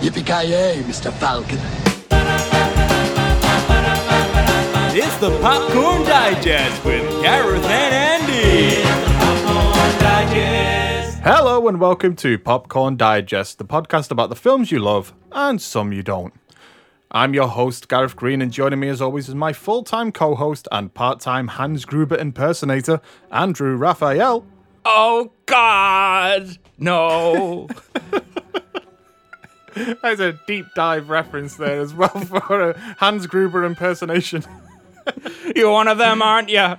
Yippee-ki-yay, Mr. Falcon. It's the Popcorn Digest with Gareth and Andy. Hello and welcome to Popcorn Digest, the podcast about the films you love and some you don't. I'm your host, Gareth Green, and joining me as always is my full time co host and part time Hans Gruber impersonator, Andrew Raphael. Oh God, no! There's a deep dive reference there as well for a Hans Gruber impersonation. You're one of them, aren't you?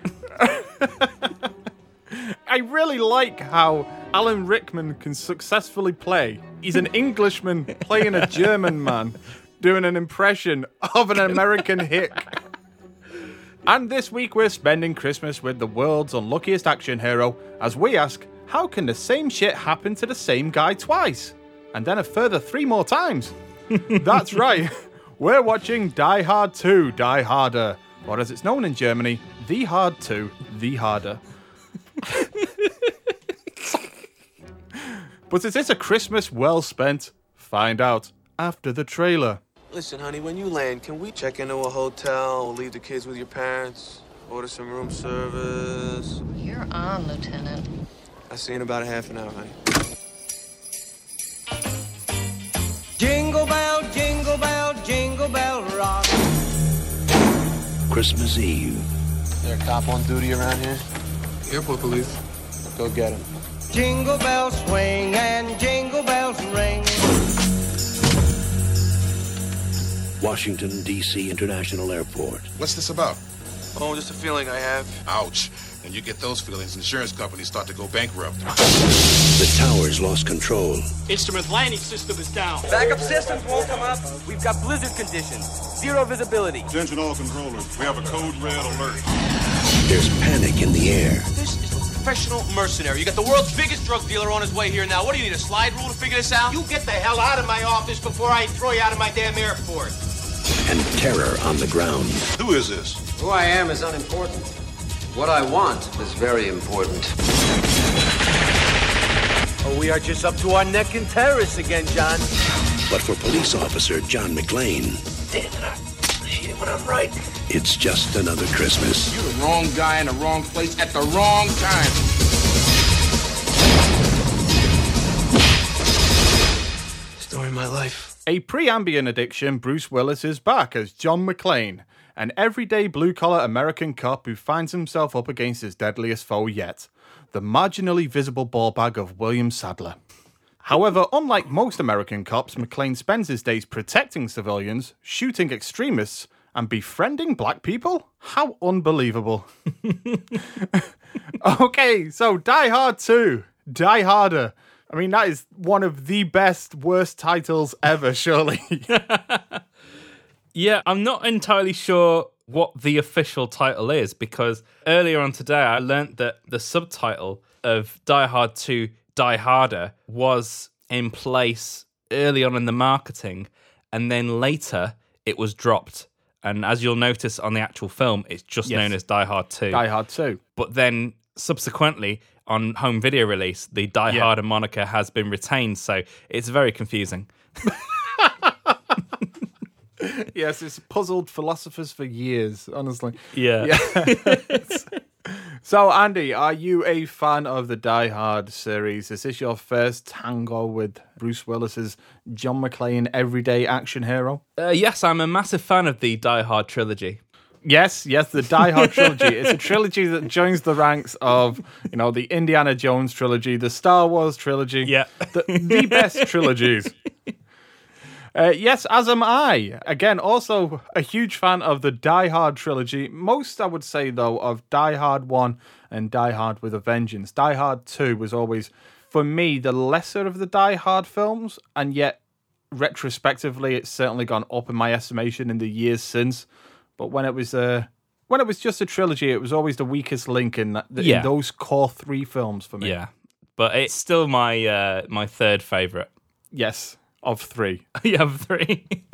I really like how Alan Rickman can successfully play. He's an Englishman playing a German man doing an impression of an American hick. And this week we're spending Christmas with the world's unluckiest action hero as we ask, how can the same shit happen to the same guy twice? And then a further three more times. That's right. We're watching Die Hard 2 Die Harder, or as it's known in Germany, The Hard 2 The Harder. But is this a Christmas well spent? Find out after the trailer. Listen, honey, when you land, can we check into a hotel or leave the kids with your parents? Order some room service? You're on, Lieutenant. I'll see you in about a half an hour, honey. Jingle bell, jingle bell, jingle bell rock. Christmas Eve. There a cop on duty around here? Airport police. Go get him. Jingle bells swing and jingle bells ring. Washington, D.C. International Airport. What's this about? Oh, just a feeling I have. Ouch. When you get those feelings, insurance companies start to go bankrupt. The towers lost control. Instrument landing system is down. Backup systems won't come up. We've got blizzard conditions. Zero visibility. Attention all controllers. We have a code red alert. There's panic in the air. This is a professional mercenary. You got the world's biggest drug dealer on his way here now. What do you need, a slide rule to figure this out? You get the hell out of my office before I throw you out of my damn airport. And terror on the ground. Who is this? Who I am is unimportant. What I want is very important. Oh, we are just up to our neck in terrorists again, John. But for police officer John McClane, When I'm right. it's just another Christmas. You're the wrong guy in the wrong place at the wrong time. Story of my life. A pre Ambien addiction, Bruce Willis is back as John McClane, an everyday blue collar American cop who finds himself up against his deadliest foe yet the marginally visible ball bag of William Sadler. However, unlike most American cops, McClane spends his days protecting civilians, shooting extremists, and befriending black people? How unbelievable. okay, so Die Hard 2, Die Harder. I mean, that is one of the best, worst titles ever, surely. Yeah, I'm not entirely sure what the official title is because earlier on today I learnt that the subtitle of Die Hard 2 Die Harder was in place early on in the marketing and then later it was dropped. And as you'll notice on the actual film, it's just Yes. known as Die Hard 2. Die Hard 2. But then subsequently on home video release, the Die Yeah. Harder moniker has been retained. So it's very confusing. Yes, it's puzzled philosophers for years, honestly. Yeah. So, Andy, are you a fan of the Die Hard series? Is this your first tango with Bruce Willis's John McClane everyday action hero? Uh, yes, I'm a massive fan of the Die Hard trilogy. Yes, yes, the Die Hard trilogy. It's a trilogy that joins the ranks of, you know, the Indiana Jones trilogy, the Star Wars trilogy. Yeah. The, the best trilogies. Uh, yes, as am I. Again, also a huge fan of the Die Hard trilogy. Most, I would say, though, of Die Hard 1 and Die Hard with a Vengeance. Die Hard 2 was always, for me, the lesser of the Die Hard films, and yet, retrospectively, it's certainly gone up in my estimation in the years since. But when it was uh, when it was just a trilogy, it was always the weakest link in, that, in those core three films for me. Yeah, but it's still my uh, my third favorite. Yes, of three. you have three.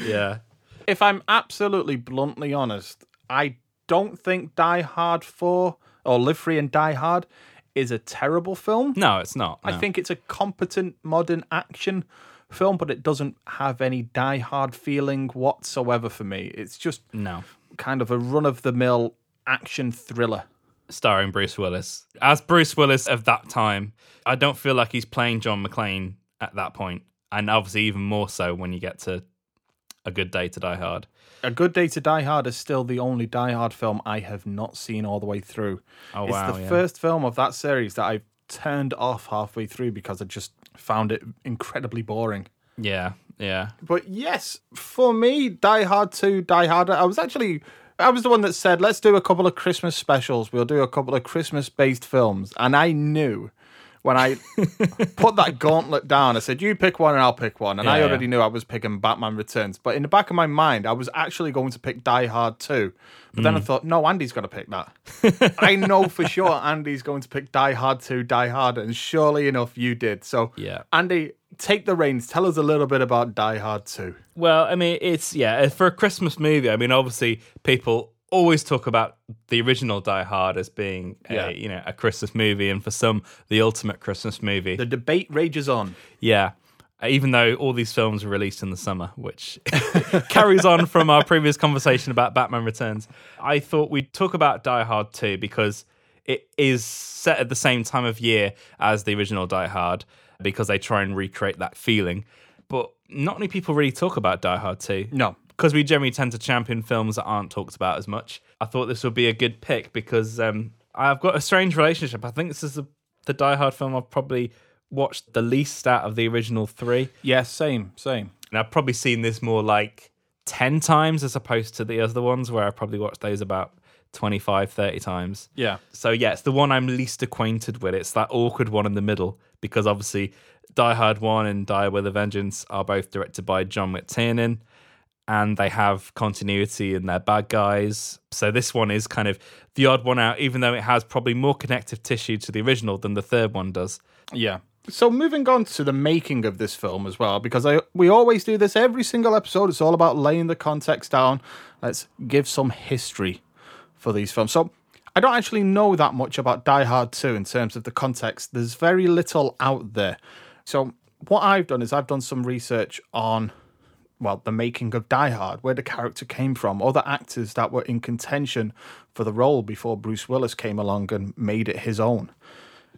yeah. if I'm absolutely bluntly honest, I don't think Die Hard 4 or Live Free and Die Hard is a terrible film. No, it's not. I think it's a competent modern action film, but it doesn't have any die-hard feeling whatsoever for me. It's just no. kind of a run-of-the-mill action thriller. Starring Bruce Willis. As Bruce Willis of that time, I don't feel like he's playing John McClane at that point, and obviously even more so when you get to A Good Day to Die Hard. A Good Day to Die Hard is still the only Die Hard film I have not seen all the way through. Oh, it's wow, the yeah. first film of that series that I've turned off halfway through because I just found it incredibly boring. Yeah, yeah. But yes, for me, Die Hard 2, Die Harder, I was actually. I was the one that said, let's do a couple of Christmas specials. We'll do a couple of Christmas based films. And I knew when I put that gauntlet down, I said, you pick one and I'll pick one. And I already yeah. knew I was picking Batman Returns. But in the back of my mind, I was actually going to pick Die Hard 2. But then I mm. thought, no, Andy's going to pick that. I know for sure Andy's going to pick Die Hard 2, Die Hard. And surely enough, you did. So, Yeah. Andy, take the reins. Tell us a little bit about Die Hard 2. Well, I mean, it's yeah uh, for a Christmas movie. I mean, obviously, people always talk about the original Die Hard as being Yeah. a, you know a Christmas movie, and for some, the ultimate Christmas movie. The debate rages on. Yeah. Even though all these films were released in the summer, which carries on from our previous conversation about Batman Returns, I thought we'd talk about Die Hard 2 because it is set at the same time of year as the original Die Hard because they try and recreate that feeling. But not many people really talk about Die Hard 2 No. because we generally tend to champion films that aren't talked about as much. I thought this would be a good pick because um, I've got a strange relationship. I think this is the, the Die Hard film I've probably watched the least out of the original three. Yes, same, same. And I've probably seen this more like 10 times as opposed to the other ones where I probably watched those about 25, 30 times. Yeah. So yeah, it's the one I'm least acquainted with. It's that awkward one in the middle because obviously Die Hard 1 and Die with a Vengeance are both directed by John McTiernan and they have continuity in their bad guys. So this one is kind of the odd one out, even though it has probably more connective tissue to the original than the third one does. Yeah. So moving on to the making of this film as well, because I we always do this every single episode. It's all about laying the context down. Let's give some history for these films. So I don't actually know that much about Die Hard 2 in terms of the context. There's very little out there. So what I've done is I've done some research on well, the making of Die Hard, where the character came from, other actors that were in contention for the role before Bruce Willis came along and made it his own.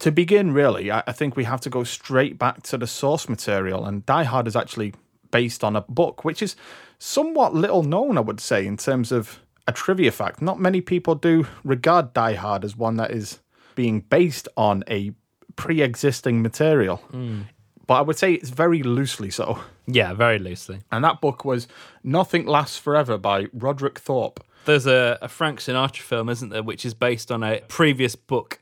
To begin, really, I, think we have to go straight back to the source material, and Die Hard is actually based on a book, which is somewhat little known, I would say, in terms of a trivia fact. Not many people do regard Die Hard as one that is being based on a pre existing material. Hmm. But I would say it's very loosely so. Yeah, very loosely. And that book was Nothing Lasts Forever by Roderick Thorp. There's a, a Frank Sinatra film, isn't there, which is based on a previous book,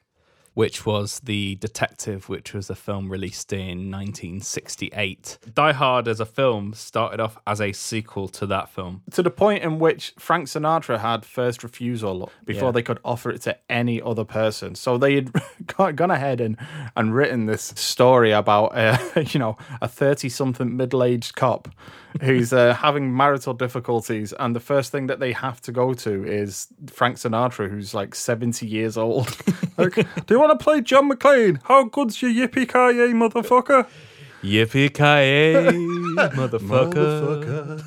which was The Detective, which was a film released in 1968. Die Hard as a film started off as a sequel to that film. To the point in which Frank Sinatra had first refusal before Yeah. they could offer it to any other person. So they had gone ahead and, and written this story about, uh, you know, a 30 something middle aged cop who's uh, having marital difficulties. And the first thing that they have to go to is Frank Sinatra, who's like 70 years old. like, do you want to play John McClane? How good's your yippee ki yay, motherfucker? Yippee ki motherfucker.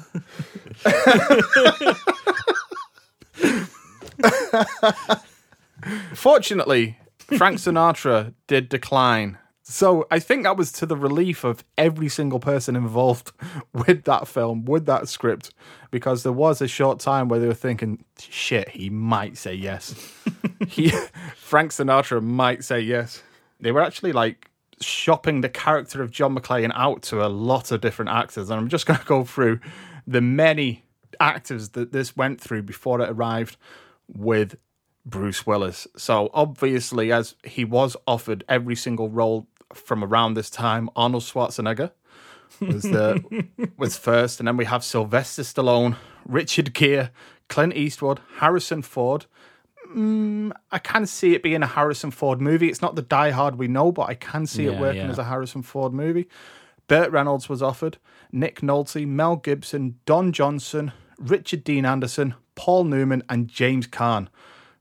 Fortunately, Frank Sinatra did decline. So I think that was to the relief of every single person involved with that film, with that script, because there was a short time where they were thinking, shit, he might say yes. he, Frank Sinatra might say yes. They were actually like shopping the character of John McClane out to a lot of different actors. And I'm just going to go through the many actors that this went through before it arrived with Bruce Willis. So obviously, as he was offered every single role from around this time, Arnold Schwarzenegger was the was first, and then we have Sylvester Stallone, Richard Gere, Clint Eastwood, Harrison Ford. Mm, I can see it being a Harrison Ford movie. It's not the Die Hard we know, but I can see it working yeah. as a Harrison Ford movie. Burt Reynolds was offered, Nick Nolte, Mel Gibson, Don Johnson, Richard Dean Anderson, Paul Newman, and James Caan.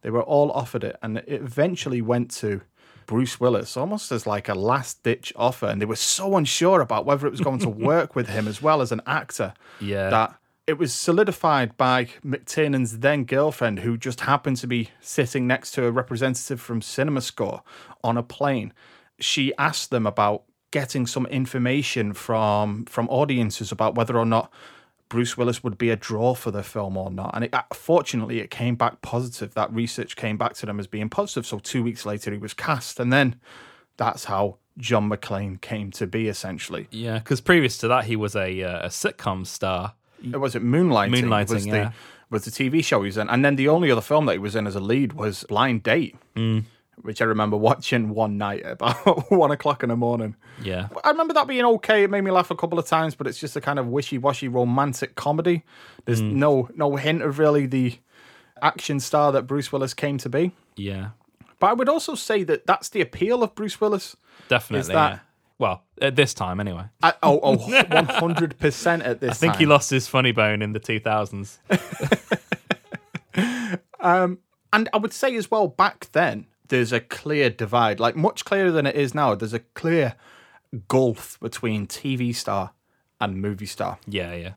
They were all offered it, and it eventually went to Bruce Willis almost as like a last ditch offer. And they were so unsure about whether it was going to work with him as well as an actor. Yeah. That it was solidified by McTiernan's then girlfriend, who just happened to be sitting next to a representative from CinemaScore on a plane. She asked them about getting some information from from audiences about whether or not Bruce Willis would be a draw for the film or not. And it, uh, fortunately, it came back positive. That research came back to them as being positive. So two weeks later, he was cast, and then that's how John McClane came to be. Essentially, Yeah, because previous to that, he was a, uh, a sitcom star. It was it Moonlighting? Moonlighting, was yeah. the was the TV show he was in, and then the only other film that he was in as a lead was Blind Date, Mm. Which I remember watching one night at about one o'clock in the morning. Yeah. I remember that being okay. It made me laugh a couple of times, but it's just a kind of wishy-washy romantic comedy. There's Mm. no no hint of really the action star that Bruce Willis came to be. Yeah. But I would also say that that's the appeal of Bruce Willis. Definitely. that- yeah. Well, at this time, anyway. I, oh, oh, 100% at this I think time. he lost his funny bone in the 2000s. um, And I would say as well, back then, there's a clear divide, like much clearer than it is now. There's a clear gulf between TV star and movie star. yeah, yeah.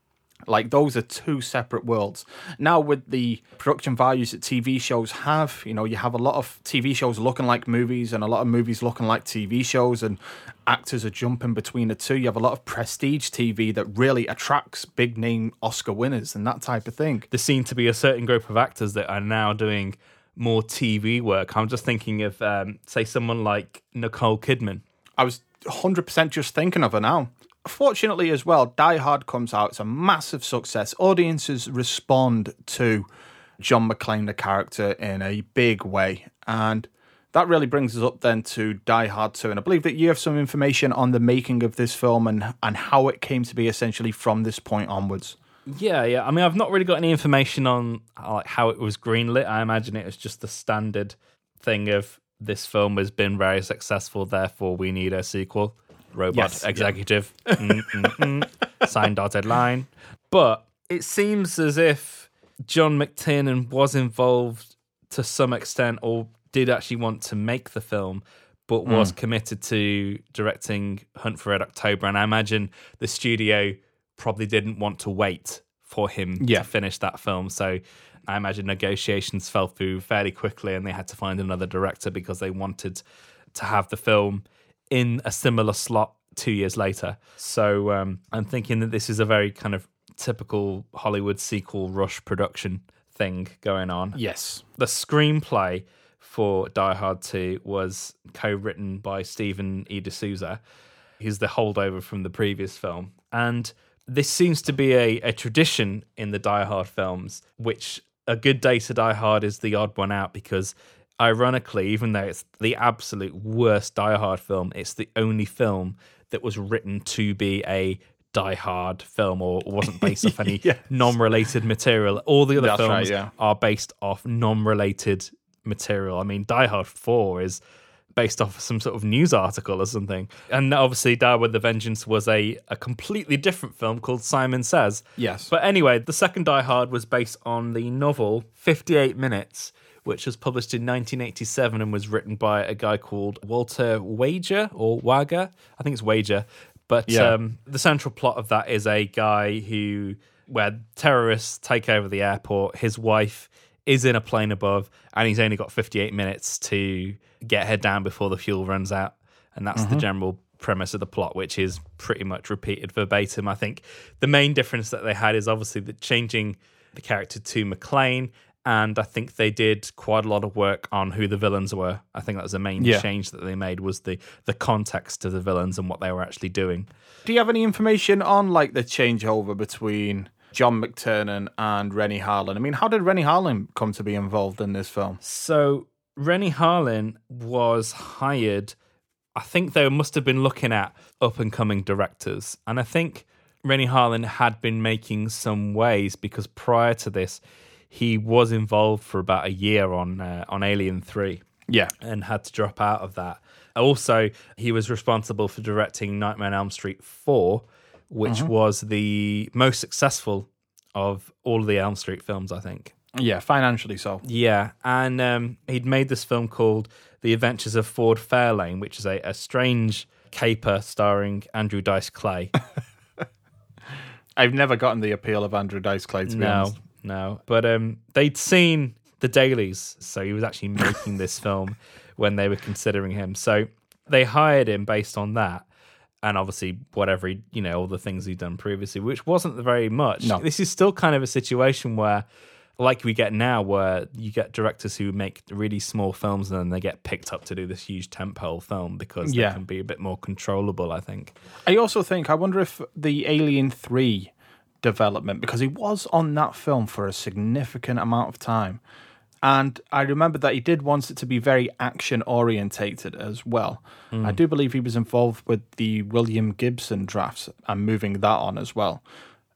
Like those are two separate worlds. Now with the production values that TV shows have, you know, you have a lot of TV shows looking like movies and a lot of movies looking like TV shows and actors are jumping between the two. You have a lot of prestige TV that really attracts big name Oscar winners and that type of thing. There seem to be a certain group of actors that are now doing more TV work. I'm just thinking of, um, say, someone like Nicole Kidman. I was 100% just thinking of her now. Fortunately, as well, Die Hard comes out. It's a massive success. Audiences respond to John McClane, the character, in a big way. And that really brings us up then to Die Hard 2. And I believe that you have some information on the making of this film and, and how it came to be essentially from this point onwards. Yeah, yeah. I mean, I've not really got any information on uh, like how it was greenlit. I imagine it was just the standard thing of this film has been very successful, therefore we need a sequel. Robot Yes, yeah. executive, mm, mm, mm. signed dotted line. But it seems as if John McTiernan was involved to some extent, or did actually want to make the film, but was Mm. committed to directing Hunt for Red October. And I imagine the studio probably didn't want to wait for him Yeah. to finish that film. So I imagine negotiations fell through fairly quickly and they had to find another director because they wanted to have the film in a similar slot two years later. So um, I'm thinking that this is a very kind of typical Hollywood sequel rush production thing going on. Yes. The screenplay for Die Hard 2 was co-written by Stephen E. D'Souza. He's the holdover from the previous film. And this seems to be a, a tradition in the Die Hard films, which A Good Day to Die Hard is the odd one out because ironically, even though it's the absolute worst Die Hard film, it's the only film that was written to be a Die Hard film or wasn't based off any Yes. non-related material. All the other That's films right, yeah. are based off non-related material. I mean, Die Hard Four is based off some sort of news article or something, and obviously, Die with the Vengeance was a a completely different film called Simon Says. Yes. But anyway, the second Die Hard was based on the novel Fifty Eight Minutes. Which was published in 1987 and was written by a guy called Walter Wager or Wager. I think it's Wager. But Yeah. um, the central plot of that is a guy who, where terrorists take over the airport, his wife is in a plane above, and he's only got 58 minutes to get her down before the fuel runs out. And that's the mm-hmm. general premise of the plot, which is pretty much repeated verbatim. I think the main difference that they had is obviously the changing the character to McClane. And I think they did quite a lot of work on who the villains were. I think that was the main Yeah. change that they made was the the context of the villains and what they were actually doing. Do you have any information on like the changeover between John McTiernan and Renny Harlin? I mean, how did Renny Harlin come to be involved in this film? So Renny Harlin was hired. I think they must have been looking at up and coming directors, and I think Renny Harlin had been making some ways because prior to this, he was involved for about a year on uh, on Alien Three Yeah. and had to drop out of that. Also, he was responsible for directing Nightmare on Elm Street 4, which was the most successful of all of the Elm Street films, I think. Yeah, financially so. Yeah, and um, he'd made this film called The Adventures of Ford Fairlane, which is a, a strange caper starring Andrew Dice Clay. I've never gotten the appeal of Andrew Dice Clay, to be no, honest. no. But um, they'd seen the dailies, so he was actually making this film when they were considering him. So they hired him based on that. And obviously, whatever he, you know, all the things he'd done previously, which wasn't very much. No. This is still kind of a situation where, like we get now, where you get directors who make really small films and then they get picked up to do this huge tentpole film because Yeah. they can be a bit more controllable, I think. I also think, I wonder if the Alien 3 development, because he was on that film for a significant amount of time. And I remember that he did want it to be very action orientated as well. I hmm. do believe he was involved with the William Gibson drafts and moving that on as well.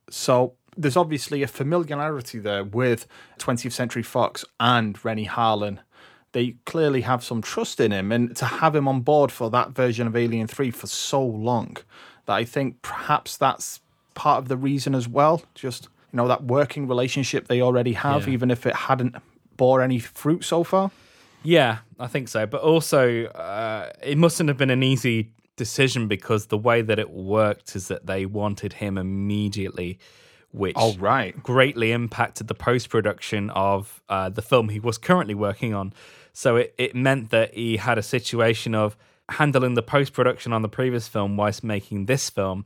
So there's obviously a familiarity there with 20th Century Fox and Renny Harlin. They clearly have some trust in him, and to have him on board for that version of Alien 3 for so long, that I think perhaps that's part of the reason as well. Just, you know, that working relationship they already have, Yeah. even if it hadn't bore any fruit so far. Yeah, I think so. But also, uh, it mustn't have been an easy decision because the way that it worked is that they wanted him immediately, which Oh, right. greatly impacted the post production of uh, the film he was currently working on. So it, it meant that he had a situation of handling the post production on the previous film whilst making this film.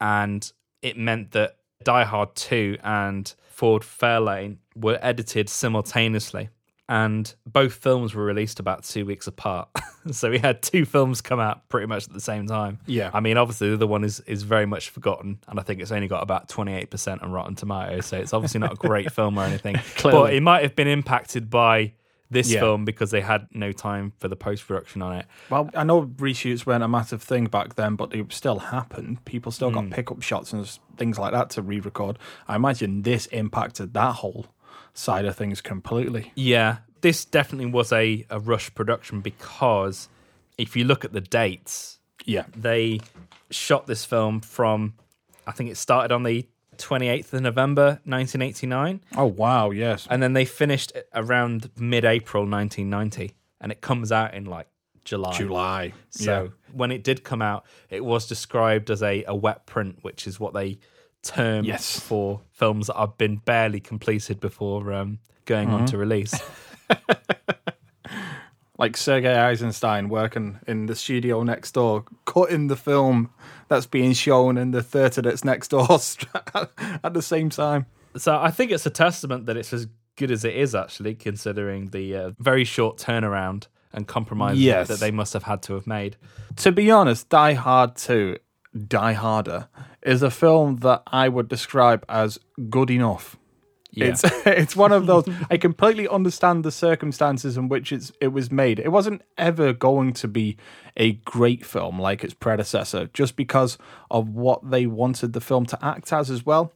And it meant that Die Hard 2 and Ford Fairlane were edited simultaneously. And both films were released about two weeks apart. so we had two films come out pretty much at the same time. Yeah. I mean, obviously, the other one is, is very much forgotten. And I think it's only got about 28% on Rotten Tomatoes. So it's obviously not a great film or anything. Clearly. But it might have been impacted by this Yeah. film because they had no time for the post production on it. Well, I know reshoots weren't a massive thing back then, but they still happened. People still Hmm. got pickup shots and things like that to re record. I imagine this impacted that whole side of things completely. Yeah, this definitely was a, a rush production because if you look at the dates, Yeah. they shot this film from, I think it started on the 28th of November 1989, Oh, wow. Yes. and then they finished around mid April 1990, and it comes out in like July. July. So when it did come out, it was described as a, a wet print, which is what they term Yes. for films that have been barely completed before um, going on to release. like Sergei Eisenstein working in the studio next door, cutting the film that's being shown in the theatre that's next door at the same time. So I think it's a testament that it's as good as it is, actually, considering the uh, very short turnaround and compromises Yes. that they must have had to have made. To be honest, Die Hard 2, Die Harder, is a film that I would describe as good enough. Yeah. It's it's one of those. I completely understand the circumstances in which it's it was made. It wasn't ever going to be a great film like its predecessor, just because of what they wanted the film to act as as well.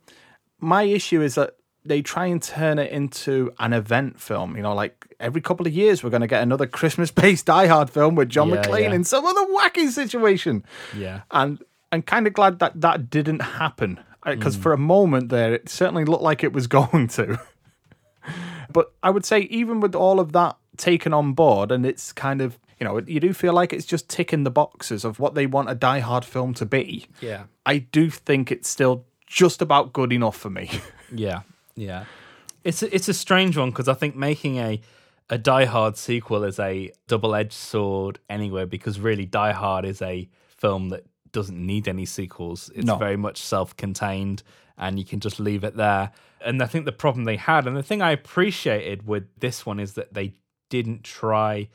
My issue is that they try and turn it into an event film. You know, like every couple of years we're going to get another Christmas-based Die Hard film with John Yeah, McClane yeah. in some other wacky situation yeah. and I'm kind of glad that that didn't happen uh, because mm. for a moment there, it certainly looked like it was going to. but I would say, even with all of that taken on board, and it's kind of you know, you do feel like it's just ticking the boxes of what they want a Die Hard film to be. Yeah. I do think it's still just about good enough for me. Yeah, yeah. It's a, it's a strange one because I think making a a Die Hard sequel is a double edged sword anyway. Because really, Die Hard is a film that doesn't need any sequels. It's No. very much self contained, and you can just leave it there. And I think the problem they had, and the thing I appreciated with this one, is that they didn't try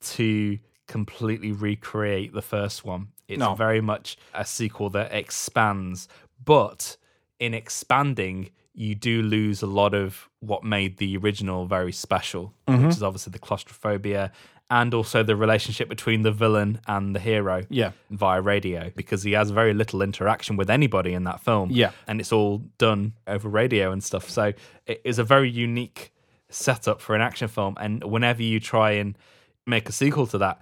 to completely recreate the first one. It's No. very much a sequel that expands, but in expanding, you do lose a lot of what made the original very special, Mm-hmm. which is obviously the claustrophobia and also the relationship between the villain and the hero Yeah. via radio because he has very little interaction with anybody in that film. Yeah. And it's all done over radio and stuff. So it is a very unique setup for an action film. And whenever you try and make a sequel to that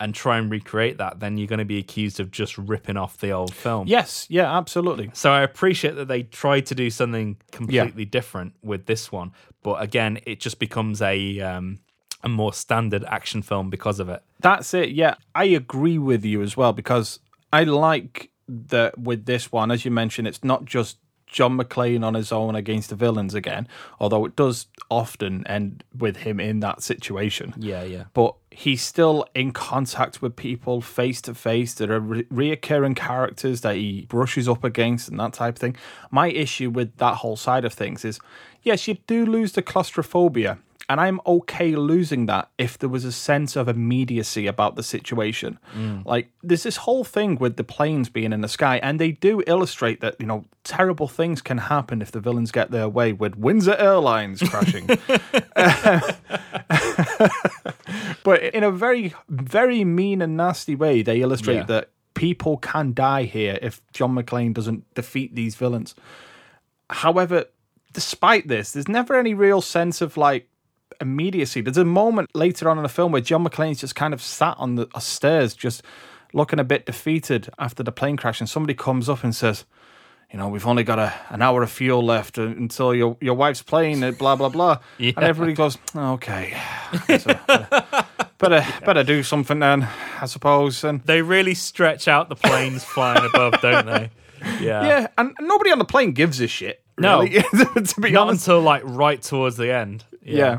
and try and recreate that, then you're going to be accused of just ripping off the old film. yes, yeah, absolutely. So I appreciate that they tried to do something completely different with this one, but again, it just becomes a um, a more standard action film because of it. That's it. Yeah, I agree with you as well because I like that with this one, as you mentioned, it's not just John McClane on his own against the villains again, although it does often end with him in that situation. Yeah, yeah. But he's still in contact with people face to face that are re- reoccurring characters that he brushes up against and that type of thing. My issue with that whole side of things is yes, you do lose the claustrophobia. And I'm okay losing that if there was a sense of immediacy about the situation. Mm. Like, there's this whole thing with the planes being in the sky, and they do illustrate that, you know, terrible things can happen if the villains get their way with Windsor Airlines crashing. but in a very, very mean and nasty way, they illustrate Yeah. that people can die here if John McClane doesn't defeat these villains. However, despite this, there's never any real sense of like immediacy. There's a moment later on in the film where John McClane's just kind of sat on the stairs, just looking a bit defeated after the plane crash, and somebody comes up and says, "You know, we've only got a, an hour of fuel left uh, until your your wife's plane." uh, Blah blah blah, and everybody goes, "Okay, so, uh, better better do something then, I suppose." And They really stretch out the planes flying above, don't they? Yeah. yeah, and nobody on the plane gives a shit. No. really, to be Not honest. until like right towards the end. Yeah.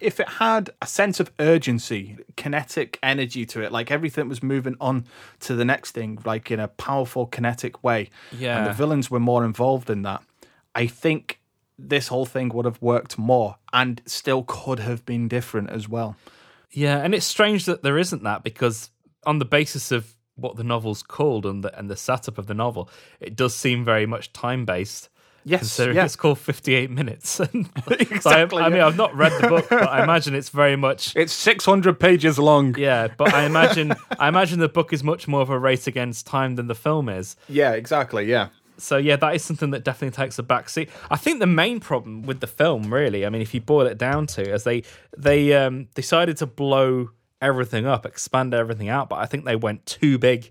If it had a sense of urgency, kinetic energy to it, like everything was moving on to the next thing, like in a powerful kinetic way, Yeah. and the villains were more involved in that, I think this whole thing would have worked more and still could have been different as well. Yeah, and it's strange that there isn't that because on the basis of what the novel's called and the and the setup of the novel, it does seem very much time based. Yes, considering yeah. it's called Fifty Eight Minutes. And so I- Exactly, I, mean. I've not read the book, but I imagine it's very much. It's 600 pages long. Yeah, but I imagine I imagine the book is much more of a race against time than the film is. Yeah, exactly. Yeah. So yeah, that is something that definitely takes a backseat. I think the main problem with the film, really, I mean, if you boil it down to, is they they um, decided to blow everything up, expand everything out, but I think they went too big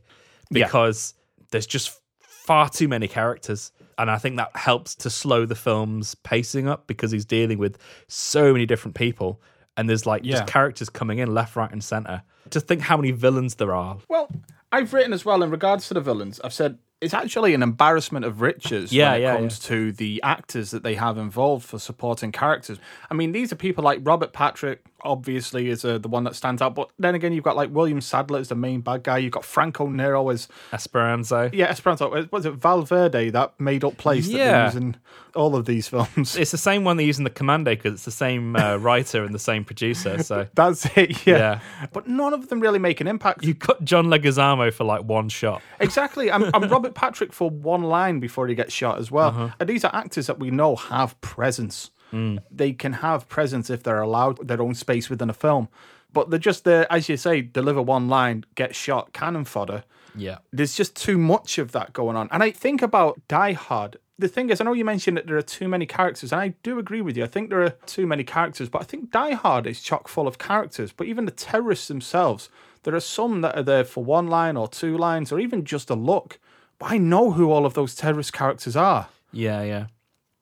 Yeah. because there's just far too many characters, and I think that helps to slow the film's pacing up because he's dealing with so many different people, and there's like Yeah. just characters coming in left, right, and center. Just think how many villains there are. Well, I've written as well in regards to the villains. I've said it's actually an embarrassment of riches Yeah, when it yeah, comes to the actors that they have involved for supporting characters. I mean, these are people like Robert Patrick, obviously, is uh, the one that stands out. But then again, you've got like William Sadler as the main bad guy. You've got Franco Nero as Esperanza. yeah, Esperanza. Was it Valverde that made up place that they Yeah. use in all of these films? It's the same one they use in the Commando because it's the same uh, writer and the same producer. So That's it. Yeah. Yeah. but none of them really make an impact. you cut John Leguizamo for like one shot. Exactly. I'm, I'm Robert Patrick for one line before he gets shot as well. Uh-huh. And these are actors that we know have presence. Mm. They can have presence if they're allowed their own space within a film. But they're just there, as you say, deliver one line, get shot, cannon fodder. Yeah. There's just too much of that going on. And I think about Die Hard. The thing is, I know you mentioned that there are too many characters, and I do agree with you. I think there are too many characters, but I think Die Hard is chock full of characters. But even the terrorists themselves, there are some that are there for one line or two lines, or even just a look. But I know who all of those terrorist characters are. Yeah, yeah.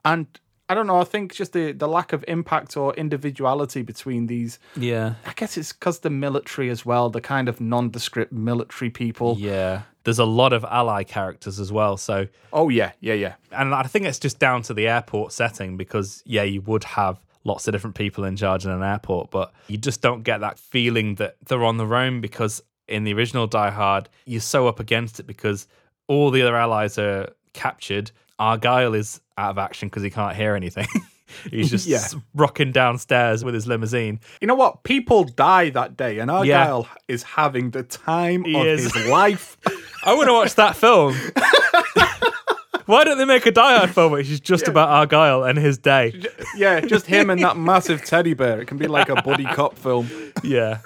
And I don't know, I think just the, the lack of impact or individuality between these. Yeah. I guess it's because the military as well, the kind of nondescript military people. Yeah. There's a lot of ally characters as well. So, Oh, yeah, yeah, yeah. and I think it's just down to the airport setting because, yeah, you would have lots of different people in charge in an airport, but you just don't get that feeling that they're on their own because in the original Die Hard, you're so up against it because all the other allies are captured. Argyle is out of action because he can't hear anything. He's just Yeah. rocking downstairs with his limousine. You know what? People die that day, and Argyle is having the time He of is. his life. I want to watch that film. Why don't they make a Die Hard film which is just about Argyle and his day? yeah, just him and that massive teddy bear. It can be like a buddy cop film. Yeah.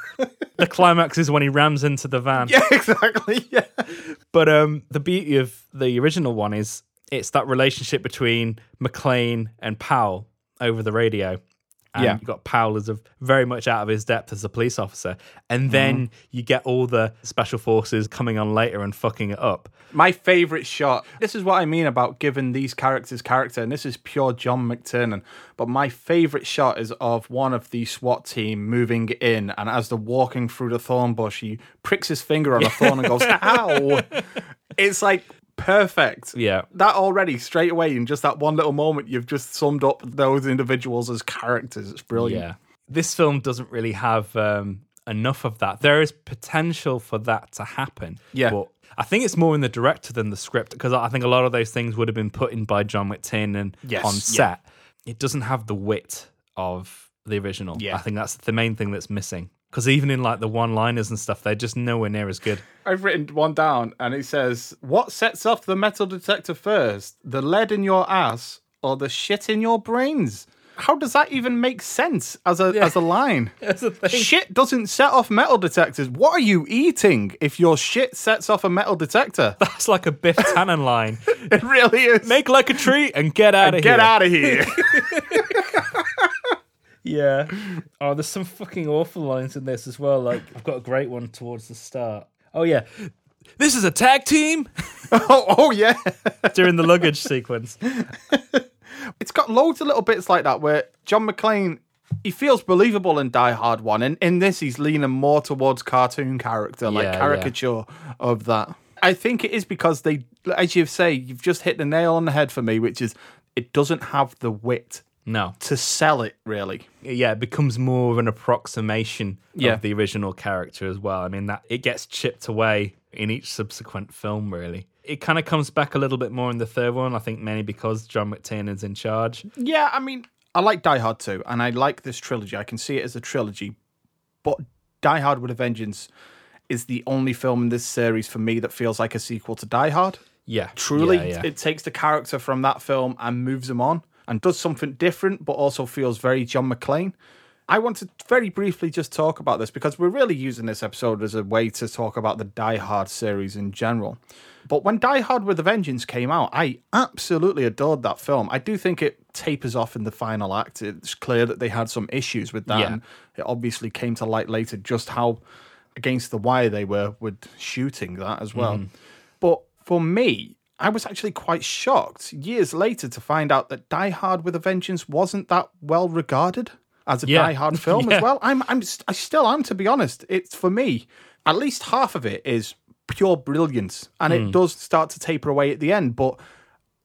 The climax is when he rams into the van. Yeah, exactly. Yeah. But um, the beauty of the original one is it's that relationship between McClane and Powell over the radio. And Yeah. you've got Powell as a very much out of his depth as a police officer. And mm-hmm. then you get all the special forces coming on later and fucking it up. My favorite shot. This is what I mean about giving these characters character, and this is pure John McTiernan. But my favorite shot is of one of the SWAT team moving in, and as they're walking through the thorn bush, he pricks his finger on a thorn and goes, "Ow!" It's like perfect. Yeah. That already straight away in just that one little moment, you've just summed up those individuals as characters. It's brilliant. Yeah. This film doesn't really have um, enough of that. There is potential for that to happen. Yeah. But I think it's more in the director than the script because I think a lot of those things would have been put in by John McTiernan Yes, on yeah. set. It doesn't have the wit of the original. Yeah. I think that's the main thing that's missing. Because even in like the one liners and stuff, they're just nowhere near as good. I've written one down and it says, What sets off the metal detector first? The lead in your ass or the shit in your brains? How does that even make sense as a as a line? The. Shit doesn't set off metal detectors. What are you eating if your shit sets off a metal detector? That's like a Biff Tannen line. it really is. Make like a tree and get out of here. Get out of here. Yeah. Oh, there's some fucking awful lines in this as well. Like, I've got a great one towards the start. Oh, yeah. This is a tag team oh, oh, yeah. during the luggage sequence. It's got loads of little bits like that where John McClane he feels believable in Die Hard One, and in this he's leaning more towards cartoon character, like Yeah, yeah. caricature of that. I think it is because they, as you say, you've just hit the nail on the head for me, which is it doesn't have the wit No. to sell it really. Yeah, it becomes more of an approximation Yeah. of the original character as well. I mean, that it gets chipped away in each subsequent film, really. It kind of comes back a little bit more in the third one, I think, mainly because John McTiernan's in charge. Yeah, I mean, I like Die Hard too, and I like this trilogy. I can see it as a trilogy, but Die Hard with a Vengeance is the only film in this series for me that feels like a sequel to Die Hard. Yeah. Truly, Yeah, yeah. it takes the character from that film and moves him on and does something different, but also feels very John McClane. I want to very briefly just talk about this because we're really using this episode as a way to talk about the Die Hard series in general. But when Die Hard with a Vengeance came out, I absolutely adored that film. I do think it tapers off in the final act. It's clear that they had some issues with that. Yeah. And it obviously came to light later just how against the wire they were with shooting that as well. Mm-hmm. But for me, I was actually quite shocked years later to find out that Die Hard with a Vengeance wasn't that well regarded as a Yeah. Die Hard film Yeah. as well. I'm, I'm, I still am to be honest. It's for me, at least half of it is pure brilliance, and Hmm. it does start to taper away at the end, but.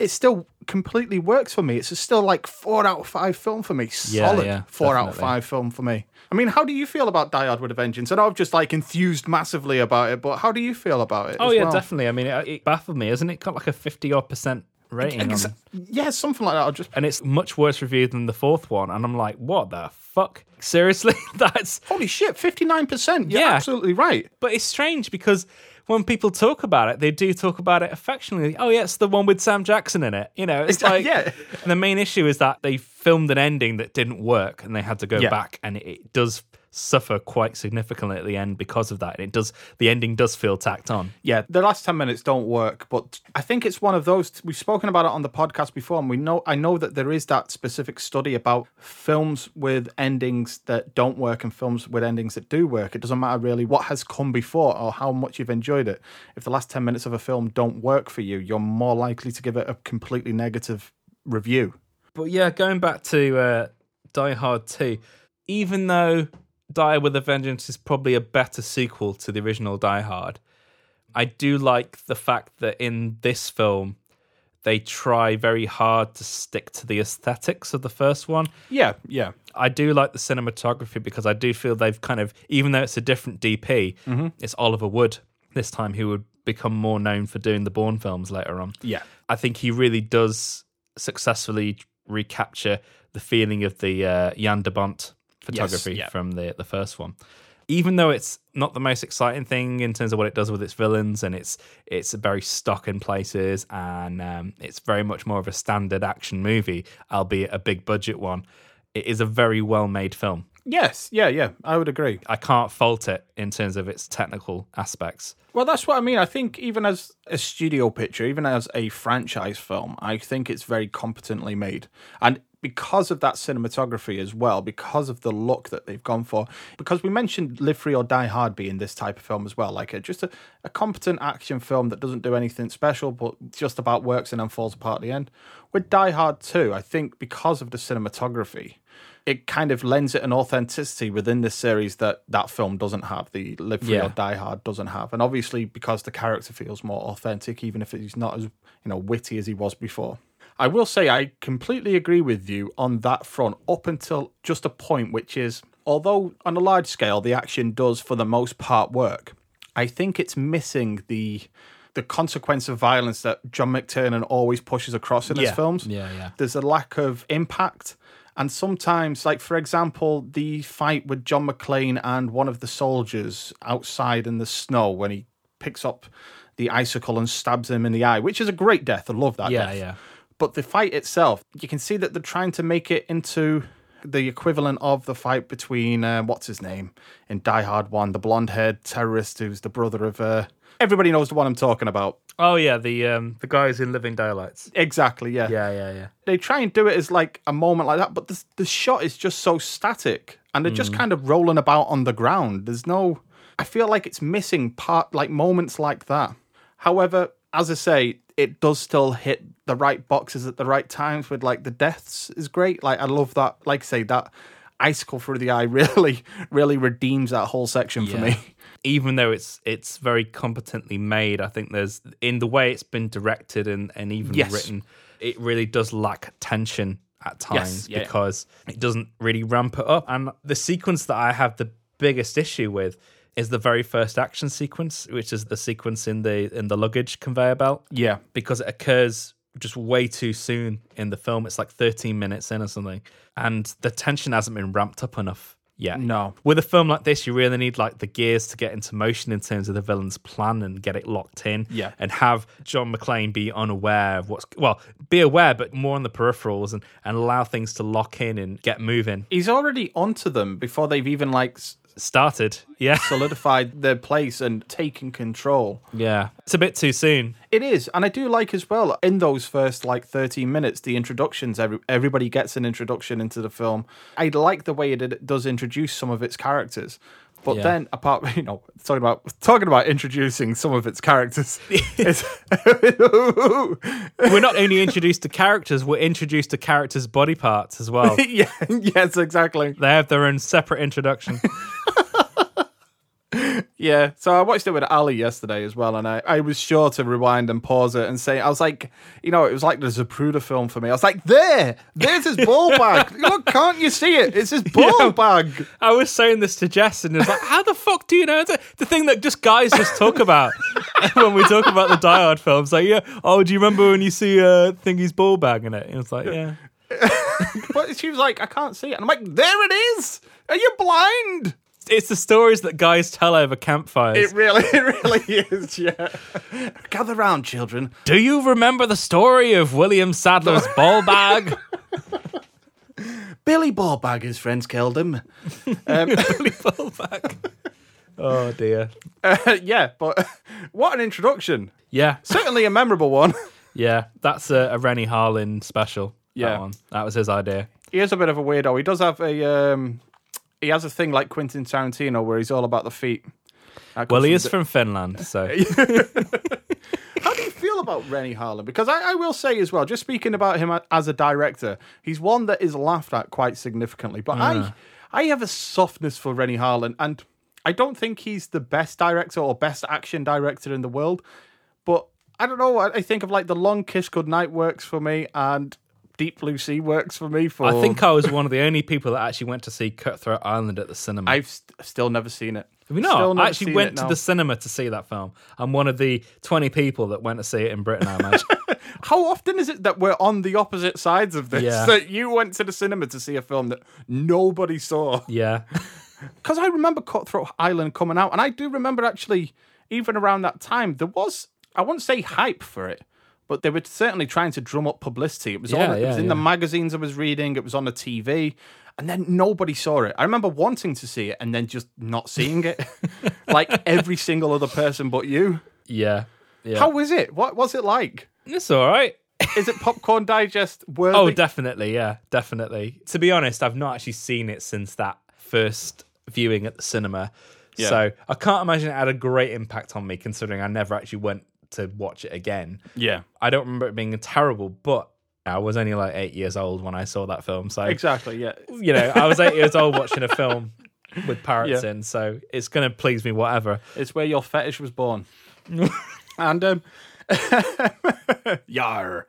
It still completely works for me. It's still like four out of five film for me. Solid yeah, four out of five film for me. I mean, how do you feel about Die Hard with a Vengeance? I know I've just like enthused massively about it, but how do you feel about it? Oh, yeah, well? definitely. I mean, it, it baffled me, isn't it? Got like a 50 odd percent rating. Ex- on, yeah, something like that. I'll just and it's much worse reviewed than the fourth one. And I'm like, what the fuck? Seriously? That's. holy shit, fifty nine percent. You're Yeah. absolutely right. But it's strange because when people talk about it, they do talk about it affectionately. Oh, yeah, it's the one with Sam Jackson in it. You know, it's like. Yeah. The main issue is that they filmed an ending that didn't work and they had to go Yeah. back and it, it does suffer quite significantly at the end because of that. And it does the ending does feel tacked on. Yeah, the last ten minutes don't work, but I think it's one of those. We've spoken about it on the podcast before, and we know I know that there is that specific study about films with endings that don't work and films with endings that do work. It doesn't matter really what has come before or how much you've enjoyed it. If the last ten minutes of a film don't work for you, you're more likely to give it a completely negative review. But yeah, going back to uh, Die Hard 2, even though Die with a Vengeance is probably a better sequel to the original Die Hard, I do like the fact that in this film, they try very hard to stick to the aesthetics of the first one. Yeah, yeah. I do like the cinematography because I do feel they've kind of, even though it's a different DP, it's Oliver Wood this time who would become more known for doing the Bourne films later on. Yeah. I think he really does successfully recapture the feeling of the uh, Jan de Bont photography yeah. from the the first one. Even though it's not the most exciting thing in terms of what it does with its villains, and it's it's very stuck in places, and um, it's very much more of a standard action movie, albeit a big budget one. It is a very well made film. Yes, yeah, yeah. I would agree. I can't fault it in terms of its technical aspects. Well, that's what I mean. I think even as a studio picture, even as a franchise film, I think it's very competently made. And because of that cinematography as well, because of the look that they've gone for, because we mentioned Live Free or Die Hard being this type of film as well, like a, just a, a competent action film that doesn't do anything special, but just about works and then falls apart at the end. With Die Hard 2, I think because of the cinematography, it kind of lends it an authenticity within this series that that film doesn't have. The Live Free Yeah. or Die Hard doesn't have, and obviously because the character feels more authentic, even if he's not as you know witty as he was before. I will say I completely agree with you on that front up until just a point, which is although on a large scale the action does for the most part work, I think it's missing the the consequence of violence that John McTiernan always pushes across in his films. Yeah, yeah. There's a lack of impact. And sometimes, like for example, the fight with John McClane and one of the soldiers outside in the snow when he picks up the icicle and stabs him in the eye, which is a great death. I love that Yeah, death. yeah. But the fight itself, you can see that they're trying to make it into the equivalent of the fight between uh, what's his name in Die Hard One, the blonde-haired terrorist who's the brother of. Uh, everybody knows the one I'm talking about. Oh yeah, the um the guys in Living Daylights. Exactly. Yeah. Yeah, yeah, yeah. They try and do it as like a moment like that, but the the shot is just so static, and they're just kind of rolling about on the ground. There's no. I feel like it's missing part like moments like that. However, as I say, it does still hit the right boxes at the right times with like the deaths is great. Like I love that. Like I say, that icicle through the eye really, really redeems that whole section for Yeah. me. Even though it's it's very competently made, I think there's in the way it's been directed and, and even Yes. written, it really does lack tension at times yeah. because it doesn't really ramp it up. And the sequence that I have the biggest issue with is the very first action sequence, which is the sequence in the in the luggage conveyor belt. Yeah. because it occurs just way too soon in the film. It's like 13 minutes in or something, and the tension hasn't been ramped up enough yet. No. With a film like this, you really need like the gears to get into motion in terms of the villain's plan and get it locked in. Yeah. and have John McClane be unaware of what's well, be aware, but more on the peripherals and and allow things to lock in and get moving. He's already onto them before they've even like Started, yeah, solidified their place and taken control. yeah. It's a bit too soon. It is, and I do like as well in those first like 13 minutes, the introductions. Every, everybody gets an introduction into the film. I like the way it, it does introduce some of its characters, but Yeah. then apart, you know, talking about talking about introducing some of its characters, it's, We're not only introduced to characters, we're introduced to characters' body parts as well. yeah, yes, exactly. They have their own separate introduction. Yeah, so I watched it with Ali yesterday as well, and I, I was sure to rewind and pause it and say, I was like, you know, it was like the Zapruder film for me. I was like, there, there's his ball bag. Look, can't you see it? It's his ball Yeah. bag. I was saying this to Jess, and it was like, "How the fuck do you know?" It's the thing that just guys just talk about when we talk about the Die Hard films. Like, yeah, oh, do you remember when you see uh, Thingy's ball bag in it? And it's like, yeah, But she was like, I can't see it. And I'm like, there it is. Are you blind? It's the stories that guys tell over campfires. It really, it really is, yeah. Gather round, children. do you remember the story of William Sadler's ball bag? Billy Ballbag, his friends killed him. ball bag. Oh dear. Uh, yeah, but what an introduction. Yeah, Certainly a memorable one. yeah. That's a, a Renny Harlin special. Yeah. that, that was his idea. he is a bit of a weirdo. He does have a um, he has a thing like Quentin Tarantino where he's all about the feet. That Well, he is from Finland, so How do you feel about Renny Harlin? Because I, I will say as well, just speaking about him a- as a director, he's one that is laughed at quite significantly. But I, mm. I have a softness for Renny Harlin, and I don't think he's the best director or best action director in the world. But I don't know. I, I think of like the Long Kiss Goodnight works for me, and Deep Blue Sea works for me. For I think I was one of the only people that actually went to see Cutthroat Island at the cinema. I've st- still never seen it. Have you not? I actually went to the cinema to see that film. I'm one of the 20 people that went to see it in Britain, I imagine. How often is it that we're on the opposite sides of this? Yeah. That you went to the cinema to see a film that nobody saw? yeah. Because I remember Cutthroat Island coming out, and I do remember actually, even around that time, there was, I wouldn't say hype for it, but they were certainly trying to drum up publicity. It was, Yeah, on, it was yeah, in the magazines I was reading, it was on the TV, and then nobody saw it. I remember wanting to see it and then just not seeing it, like every single other person but you. Yeah. Yeah. How was it? What was it like? It's all right. is it Popcorn Digest worthy? Oh, definitely, yeah, definitely. To be honest, I've not actually seen it since that first viewing at the cinema. Yeah. So I can't imagine it had a great impact on me considering I never actually went to watch it again. Yeah. I don't remember it being terrible, but I was only like eight years old when I saw that film. So Exactly, yeah. you know, I was eight years old watching a film with parrots Yeah. in, so it's gonna please me whatever. It's where your fetish was born. and um Yar.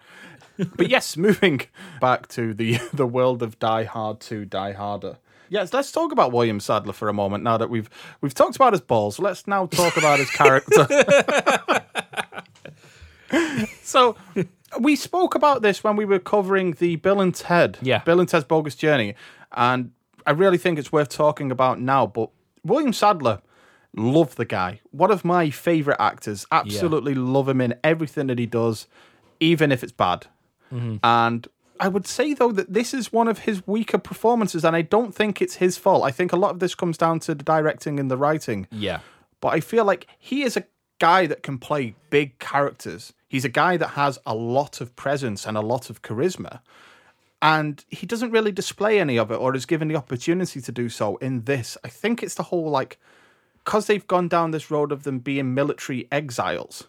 But yes, moving back to the the world of Die Hard to Die Harder. Yes, let's talk about William Sadler for a moment. Now that we've we've talked about his balls, let's now talk about his character. so we spoke about this when we were covering the Bill and Ted, Yeah. Bill and Ted's Bogus Journey, and I really think it's worth talking about now. But William Sadler, love the guy, one of my favorite actors. Absolutely love him in everything that he does, even if it's bad. Mm-hmm. And I would say though that this is one of his weaker performances, and I don't think it's his fault. I think a lot of this comes down to the directing and the writing. Yeah. But I feel like he is a guy that can play big characters. He's a guy that has a lot of presence and a lot of charisma. And he doesn't really display any of it or is given the opportunity to do so in this. I think it's the whole like, because they've gone down this road of them being military exiles,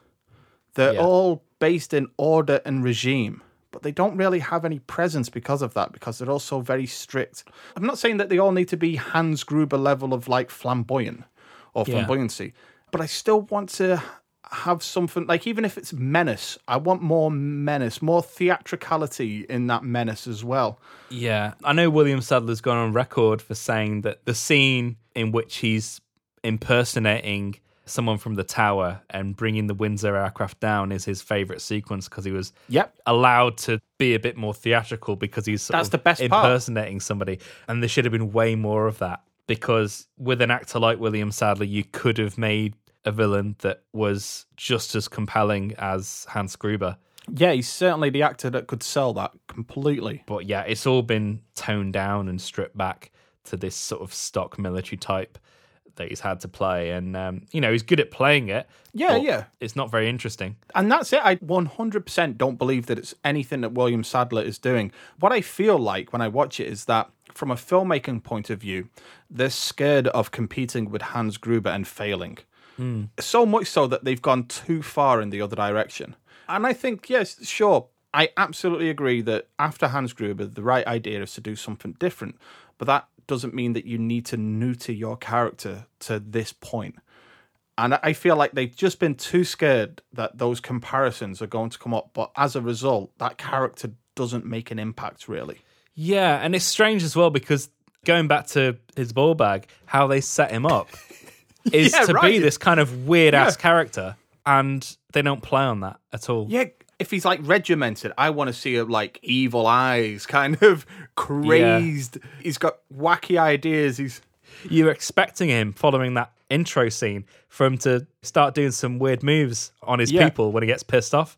they're Yeah. all based in order and regime. But they don't really have any presence because of that, because they're also very strict. I'm not saying that they all need to be Hans Gruber level of like flamboyant or Yeah. flamboyancy, but I still want to have something like even if it's menace, I want more menace, more theatricality in that menace as well. Yeah, I know William Sadler's gone on record for saying that the scene in which he's impersonating someone from the tower and bringing the Windsor aircraft down is his favorite sequence because he was Yep. allowed to be a bit more theatrical because he's That's the best part. impersonating somebody, and there should have been way more of that because with an actor like William Sadler, you could have made a villain that was just as compelling as Hans Gruber. Yeah, he's certainly the actor that could sell that completely. but yeah, it's all been toned down and stripped back to this sort of stock military type that he's had to play, and um, you know he's good at playing it. Yeah, yeah. It's not very interesting. And that's it. I 100% don't believe that it's anything that William Sadler is doing. What I feel like when I watch it is that, from a filmmaking point of view, they're scared of competing with Hans Gruber and failing. Mm. So much so that they've gone too far in the other direction. And I think, yes, sure, I absolutely agree that after Hans Gruber, the right idea is to do something different. But that doesn't mean that you need to neuter your character to this point. And I feel like they've just been too scared that those comparisons are going to come up. But as a result, that character doesn't make an impact really. Yeah, and it's strange as well because going back to his ball bag, how they set him up is Yeah, to be this kind of weird ass Yeah. character, and they don't play on that at all. Yeah, if he's like regimented, I want to see him like evil eyes, kind of crazed. He's got wacky ideas. He's You're expecting him following that intro scene for him to start doing some weird moves on his Yeah. people when he gets pissed off,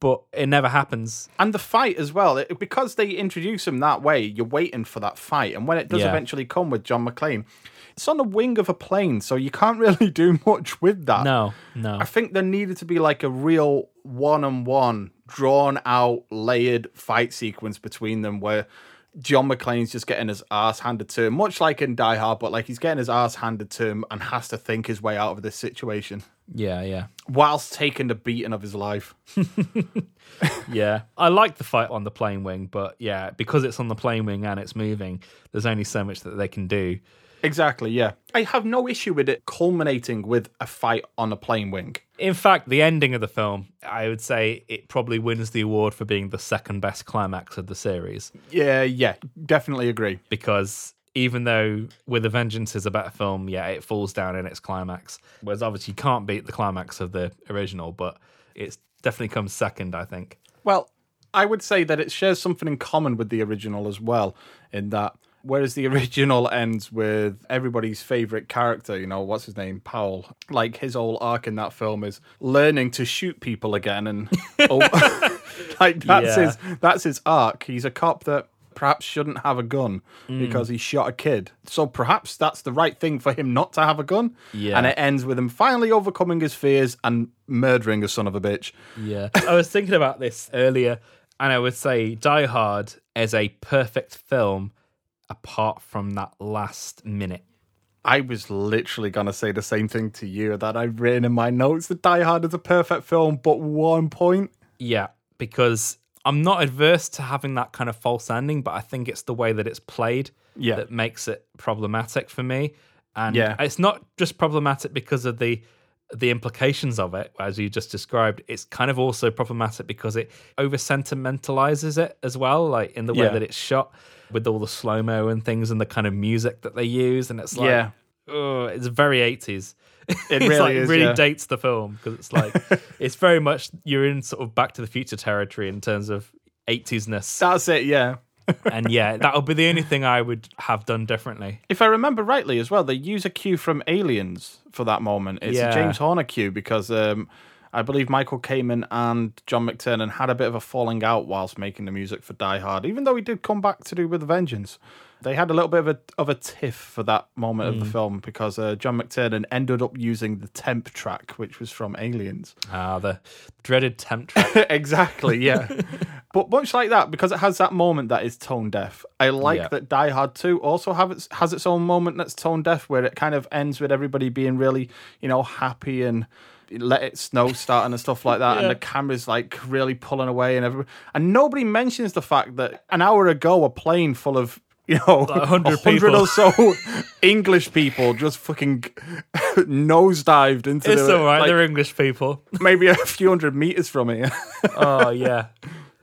but it never happens. and the fight as well. It, because they introduce him that way, you're waiting for that fight. And when it does Yeah. eventually come with John McClane, it's on the wing of a plane, so you can't really do much with that. No, no. I think there needed to be like a real one on one, drawn out, layered fight sequence between them where John McClane's just getting his ass handed to him, much like in Die Hard, but like he's getting his ass handed to him and has to think his way out of this situation Yeah, yeah. whilst taking the beating of his life. Yeah. I like the fight on the plane wing, but yeah, because it's on the plane wing and it's moving, there's only so much that they can do. Exactly, yeah. I have no issue with it culminating with a fight on a plane wing. In fact, the ending of the film, I would say it probably wins the award for being the second best climax of the series Yeah, yeah, definitely agree. because even though With a Vengeance is a better film, yeah, it falls down in its climax. Whereas obviously you can't beat the climax of the original, but it's definitely comes second, I think. Well, I would say that it shares something in common with the original as well, in that whereas the original ends with everybody's favorite character, you know, what's his name, Powell, like his whole arc in that film is learning to shoot people again, and oh, like that's Yeah. his that's his arc. He's a cop that perhaps shouldn't have a gun Mm. because he shot a kid. So perhaps that's the right thing for him not to have a gun. Yeah. And it ends with him finally overcoming his fears and murdering a son of a bitch. Yeah. I was thinking about this earlier, and I would say Die Hard is a perfect film apart from that last minute. I was literally going to say the same thing to you that I've written in my notes that Die Hard is a perfect film, but one point. Yeah, because I'm not adverse to having that kind of false ending, but I think it's the way that it's played Yeah. that makes it problematic for me. And Yeah. it's not just problematic because of the the implications of it, as you just described. It's kind of also problematic because it over sentimentalizes it as well, like in the way Yeah. that it's shot with all the slow mo and things and the kind of music that they use, and it's like, Yeah. oh, it's very 80s. It really like, is, really yeah. dates the film because it's like it's very much you're in sort of Back to the Future territory in terms of 80s-ness. That's it, yeah. and yeah, that'll be the only thing I would have done differently. If I remember rightly as well, they use a cue from Aliens for that moment. It's Yeah. a James Horner cue because um, I believe Michael Kamen and John McTiernan had a bit of a falling out whilst making the music for Die Hard, even though he did come back to do with a vengeance. They had a little bit of a of a tiff for that moment of the Mm. film because uh, John McTiernan ended up using the temp track, which was from Aliens. Ah, the dreaded temp track. exactly, yeah. but much like that, because it has that moment that is tone deaf, I like Yeah. that Die Hard 2 also have its, has its own moment that's tone deaf, where it kind of ends with everybody being really, you know, happy and let it snow starting and stuff like that, Yeah. and the camera's like really pulling away, and everybody, and nobody mentions the fact that an hour ago a plane full of you know, Like 100 a hundred or so English people just fucking nosedived into It's the, all right. like, They're English people. maybe a few hundred meters from here. oh yeah,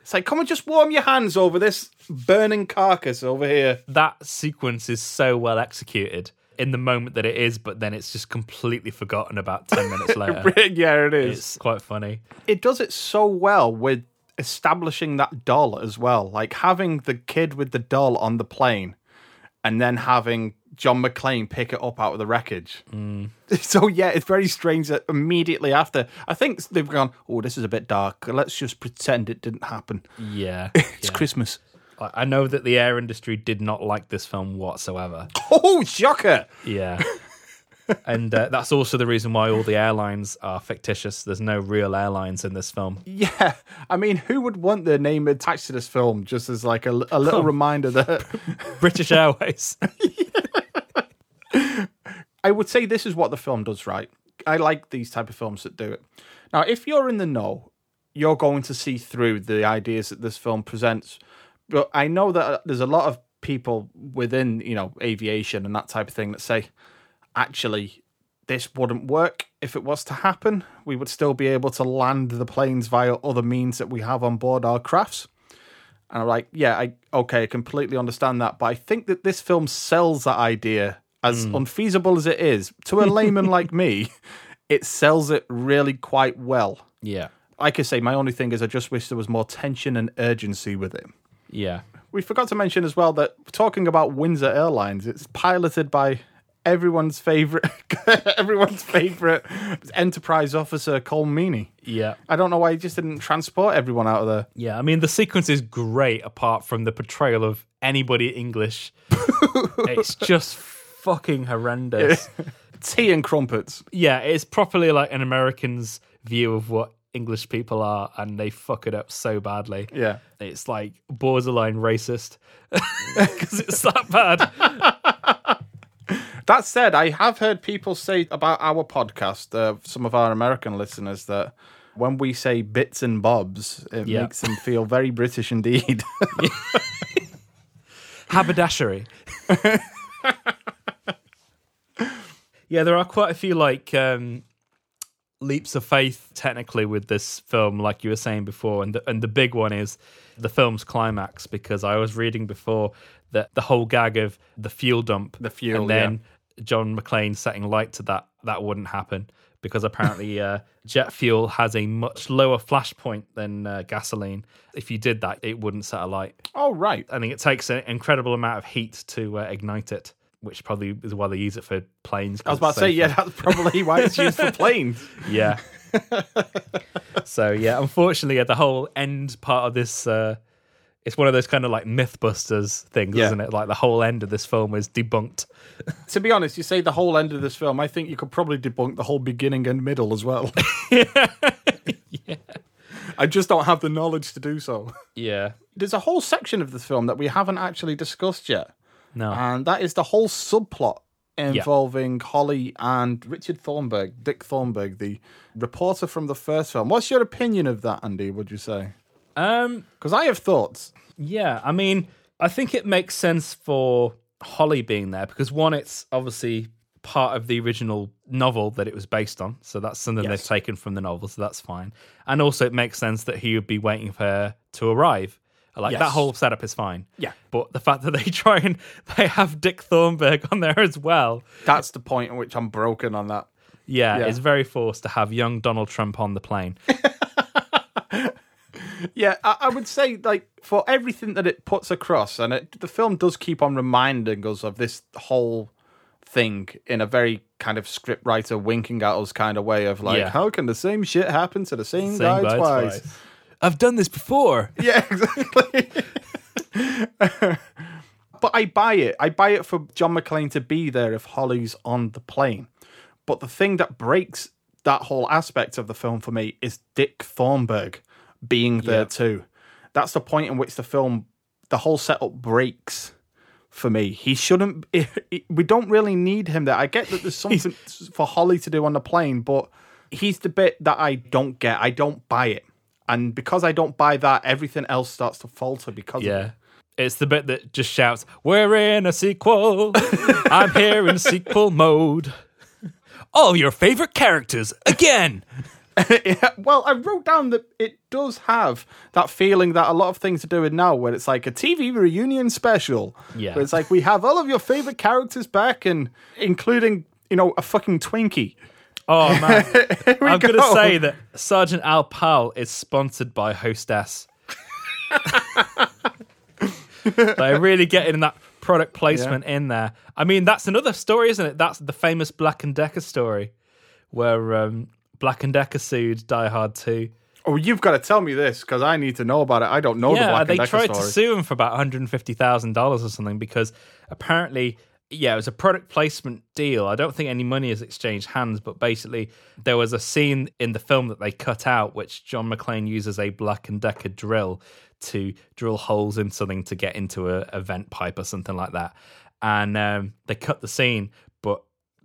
It's like, come and just warm your hands over this burning carcass over here. that sequence is so well executed in the moment that it is, but then it's just completely forgotten about ten minutes later. yeah, it is. It's quite funny. It does it so well with establishing that doll as well. Like having the kid with the doll on the plane and then having John McClane pick it up out of the wreckage. Mm. So yeah, it's very strange that immediately after, I think they've gone, oh, this is a bit dark. Let's just pretend it didn't happen. Yeah, It's yeah. Christmas. I know that the air industry did not like this film whatsoever. Oh, shocker! Yeah. and uh, that's also the reason why all the airlines are fictitious. There's no real airlines in this film. Yeah, I mean, who would want their name attached to this film just as like a, a little reminder that British Airways. I would say this is what the film does right. I like these type of films that do it. Now, if you're in the know, you're going to see through the ideas that this film presents. But I know that uh, there's a lot of people within, you know, aviation and that type of thing that say, actually, this wouldn't work if it was to happen. We would still be able to land the planes via other means that we have on board our crafts. And I'm like, yeah, I okay, I completely understand that, but I think that this film sells that idea as unfeasible as it is to a layman like me. It sells it really quite well. yeah. Like I say, my only thing is I just wish there was more tension and urgency with it. Yeah. We forgot to mention as well that talking about Windsor Airlines, it's piloted by everyone's favorite, everyone's favorite enterprise officer, Colm Meaney. Yeah. I don't know why he just didn't transport everyone out of there. Yeah. I mean, the sequence is great apart from the portrayal of anybody English. it's just fucking horrendous. Tea and crumpets. yeah, it's properly like an American's view of what English people are, and they fuck it up so badly. Yeah. It's like borderline racist because it's that bad. That said, I have heard people say about our podcast, uh, some of our American listeners, that when we say bits and bobs, it Yeah. makes them feel very British indeed. haberdashery. yeah, there are quite a few like um, leaps of faith technically with this film, like you were saying before, and the, and the big one is the film's climax because I was reading before that the whole gag of the fuel dump, The fuel, and then John McClane setting light to that that wouldn't happen because apparently uh, jet fuel has a much lower flash point than uh, gasoline. If you did that, it wouldn't set alight. oh, right. I think it takes an incredible amount of heat to uh, ignite it, which probably is why they use it for planes. I was about to say, yeah, that's probably why it's used for planes. yeah. so yeah, unfortunately, yeah, the whole end part of this uh, It's one of those kind of like Mythbusters things, Yeah. isn't it? Like the whole end of this film is debunked. To be honest, you say the whole end of this film. I think you could probably debunk the whole beginning and middle as well. Yeah. I just don't have the knowledge to do so. Yeah. There's a whole section of this film that we haven't actually discussed yet, No. and that is the whole subplot involving Holly and Richard Thornburg, Dick Thornburg, the reporter from the first film. What's your opinion of that, Andy? Would you say? um. Because I have thoughts. Yeah, I mean, I think it makes sense for Holly being there because one, it's obviously part of the original novel that it was based on, so that's something Yes. they've taken from the novel, so that's fine. And also, it makes sense that he would be waiting for her to arrive. Like that whole setup is fine. Yeah. but the fact that they try and they have Dick Thornburg on there as well, That's the point at which I'm broken on that. yeah, Yeah. it's very forced to have young Donald Trump on the plane. Yeah, I, I would say like for everything that it puts across, and it, the film does keep on reminding us of this whole thing in a very kind of scriptwriter winking at us kind of way of like, Yeah. how can the same shit happen to the same, Same guy, guy twice? twice. I've done this before. Yeah, exactly. but I buy it. I buy it for John McClane to be there if Holly's on the plane. But the thing that breaks that whole aspect of the film for me is Dick Thornburg being there Yeah. too. That's the point in which the film, the whole setup breaks for me. He shouldn't. we don't really need him there. I get that there's something for Holly to do on the plane, but he's the bit that I don't get. I don't buy it, and because I don't buy that, everything else starts to falter because of Yeah. it. It's the bit that just shouts, We're in a sequel. I'm here in sequel mode. All your favorite characters again. Yeah, well, I wrote down that it does have that feeling that a lot of things are doing now, where it's like a TV reunion special. Yeah. It's like we have all of your favorite characters back, and including you know a fucking Twinkie. Oh, man. I'm going to say that Sergeant Al Pal is sponsored by Hostess. They're really getting that product placement in there. I mean, that's another story, isn't it? That's the famous Black and Decker story where um, Black and Decker sued Die Hard 2. Oh, you've got to tell me this because I need to know about it. I don't know the yeah, Black they and Decker tried story. to sue him for about one hundred and fifty thousand dollars or something because apparently, yeah, it was a product placement deal. I don't think any money has exchanged hands, but basically, there was a scene in the film that they cut out, which John McClane uses a Black and Decker drill to drill holes in something to get into a, a vent pipe or something like that, and um, they cut the scene.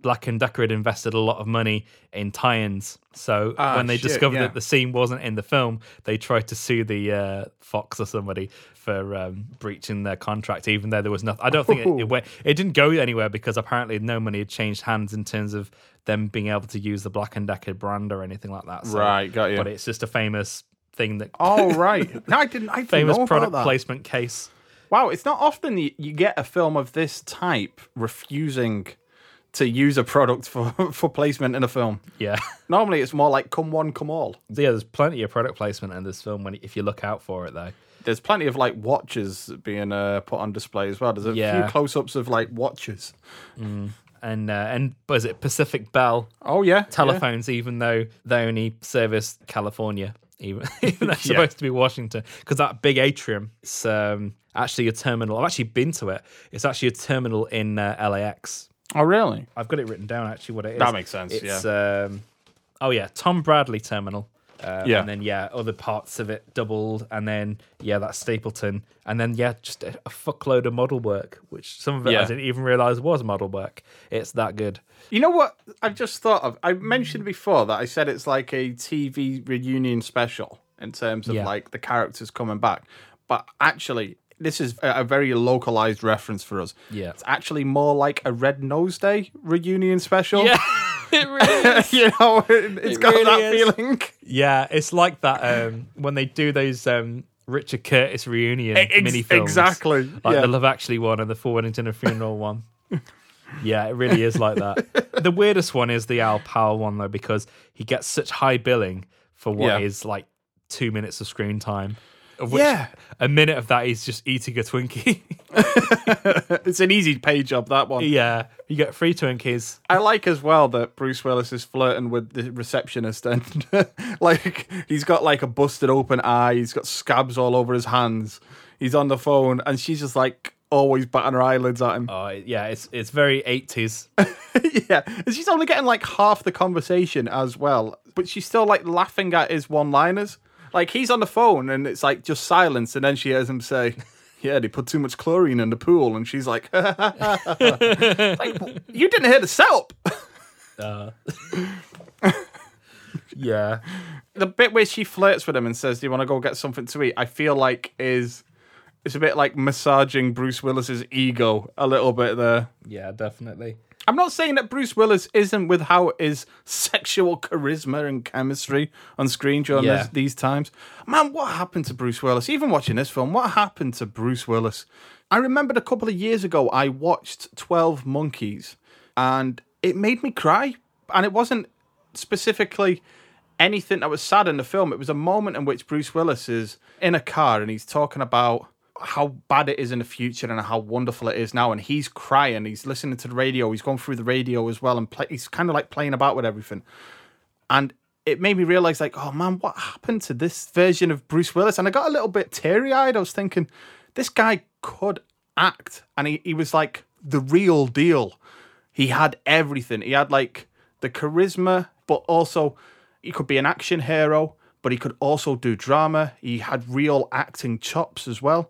Black and Decker had invested a lot of money in tie-ins, so Ah, when they shit, discovered yeah. that the scene wasn't in the film, they tried to sue the uh, Fox or somebody for um, breaching their contract, even though there was nothing. I don't think it, it went. It didn't go anywhere because apparently no money had changed hands in terms of them being able to use the Black and Decker brand or anything like that. So- Right, got you. But it's just a famous thing that Oh right, no, I didn't. I didn't famous know product placement case. Wow, it's not often you get a film of this type refusing to use a product for for placement in a film. Yeah. Normally, it's more like come one, come all. yeah, there's plenty of product placement in this film when if you look out for it though. There's plenty of like watches being uh, put on display as well. There's a Yeah. few close-ups of like watches. And uh, and was it Pacific Bell Oh yeah, telephones, even though they only service California, even, even though it's Yeah. supposed to be Washington. Because that big atrium, is um, actually a terminal. I've actually been to it. It's actually a terminal in uh, LAX. Yeah. Oh really? I've got it written down actually what it is. That makes sense, It's, um, oh yeah, Tom Bradley Terminal. Uh, Yeah. And then yeah, other parts of it doubled, and then yeah, that's Stapleton, and then yeah, just a, a fuckload of model work, which some of it Yeah. I didn't even realize was model work. It's that good. You know what? I've just thought of. I mentioned before that I said it's like a TV reunion special in terms of Yeah. like the characters coming back, but actually. This is a a very localized reference for us. Yeah. It's actually more like a Red Nose Day reunion special. Yeah, it really is. you know, it, it's It got really that is. feeling. Yeah, it's like that um, when they do those um, Richard Curtis reunion Ex- mini films. exactly, Like yeah. the Love Actually one and the For Wedding Dinner Funeral one. Yeah, it really is like that. the weirdest one is the Al Powell one though, because he gets such high billing for what Yeah. is like two minutes of screen time. Of which Yeah. a minute of that is just eating a Twinkie. It's an easy pay job that one. yeah, you get free Twinkies. I like as well that Bruce Willis is flirting with the receptionist and like he's got like a busted open eye, he's got scabs all over his hands. he's on the phone, and she's just like always batting her eyelids at him. Oh, yeah, it's it's very 80s. yeah, and she's only getting like half the conversation as well, but she's still like laughing at his one-liners. Like he's on the phone, and it's like just silence, and then she hears him say. Yeah, they put too much chlorine in the pool, and she's like, like "You didn't hear the setup." yeah. the bit where she flirts with him and says, "Do you want to go get something to eat?" I feel like is it's a bit like massaging Bruce Willis's ego a little bit there. Yeah, definitely. I'm not saying that Bruce Willis isn't with how his sexual charisma and chemistry on screen during Yeah. this, these times. Man, what happened to Bruce Willis? Even watching this film, what happened to Bruce Willis? I remembered a couple of years ago I watched 12 Monkeys and it made me cry. And it wasn't specifically anything that was sad in the film. It was a moment in which Bruce Willis is in a car and he's talking about how bad it is in the future and how wonderful it is now. And he's crying. He's listening to the radio. He's going through the radio as well, and play, he's kind of like playing about with everything. And it made me realize, like, oh man, what happened to this version of Bruce Willis? And I got a little bit teary eyed. I was thinking, this guy could act, and he, he was like the real deal. He had everything. He had like the charisma, but also he could be an action hero, but he could also do drama. He had real acting chops as well.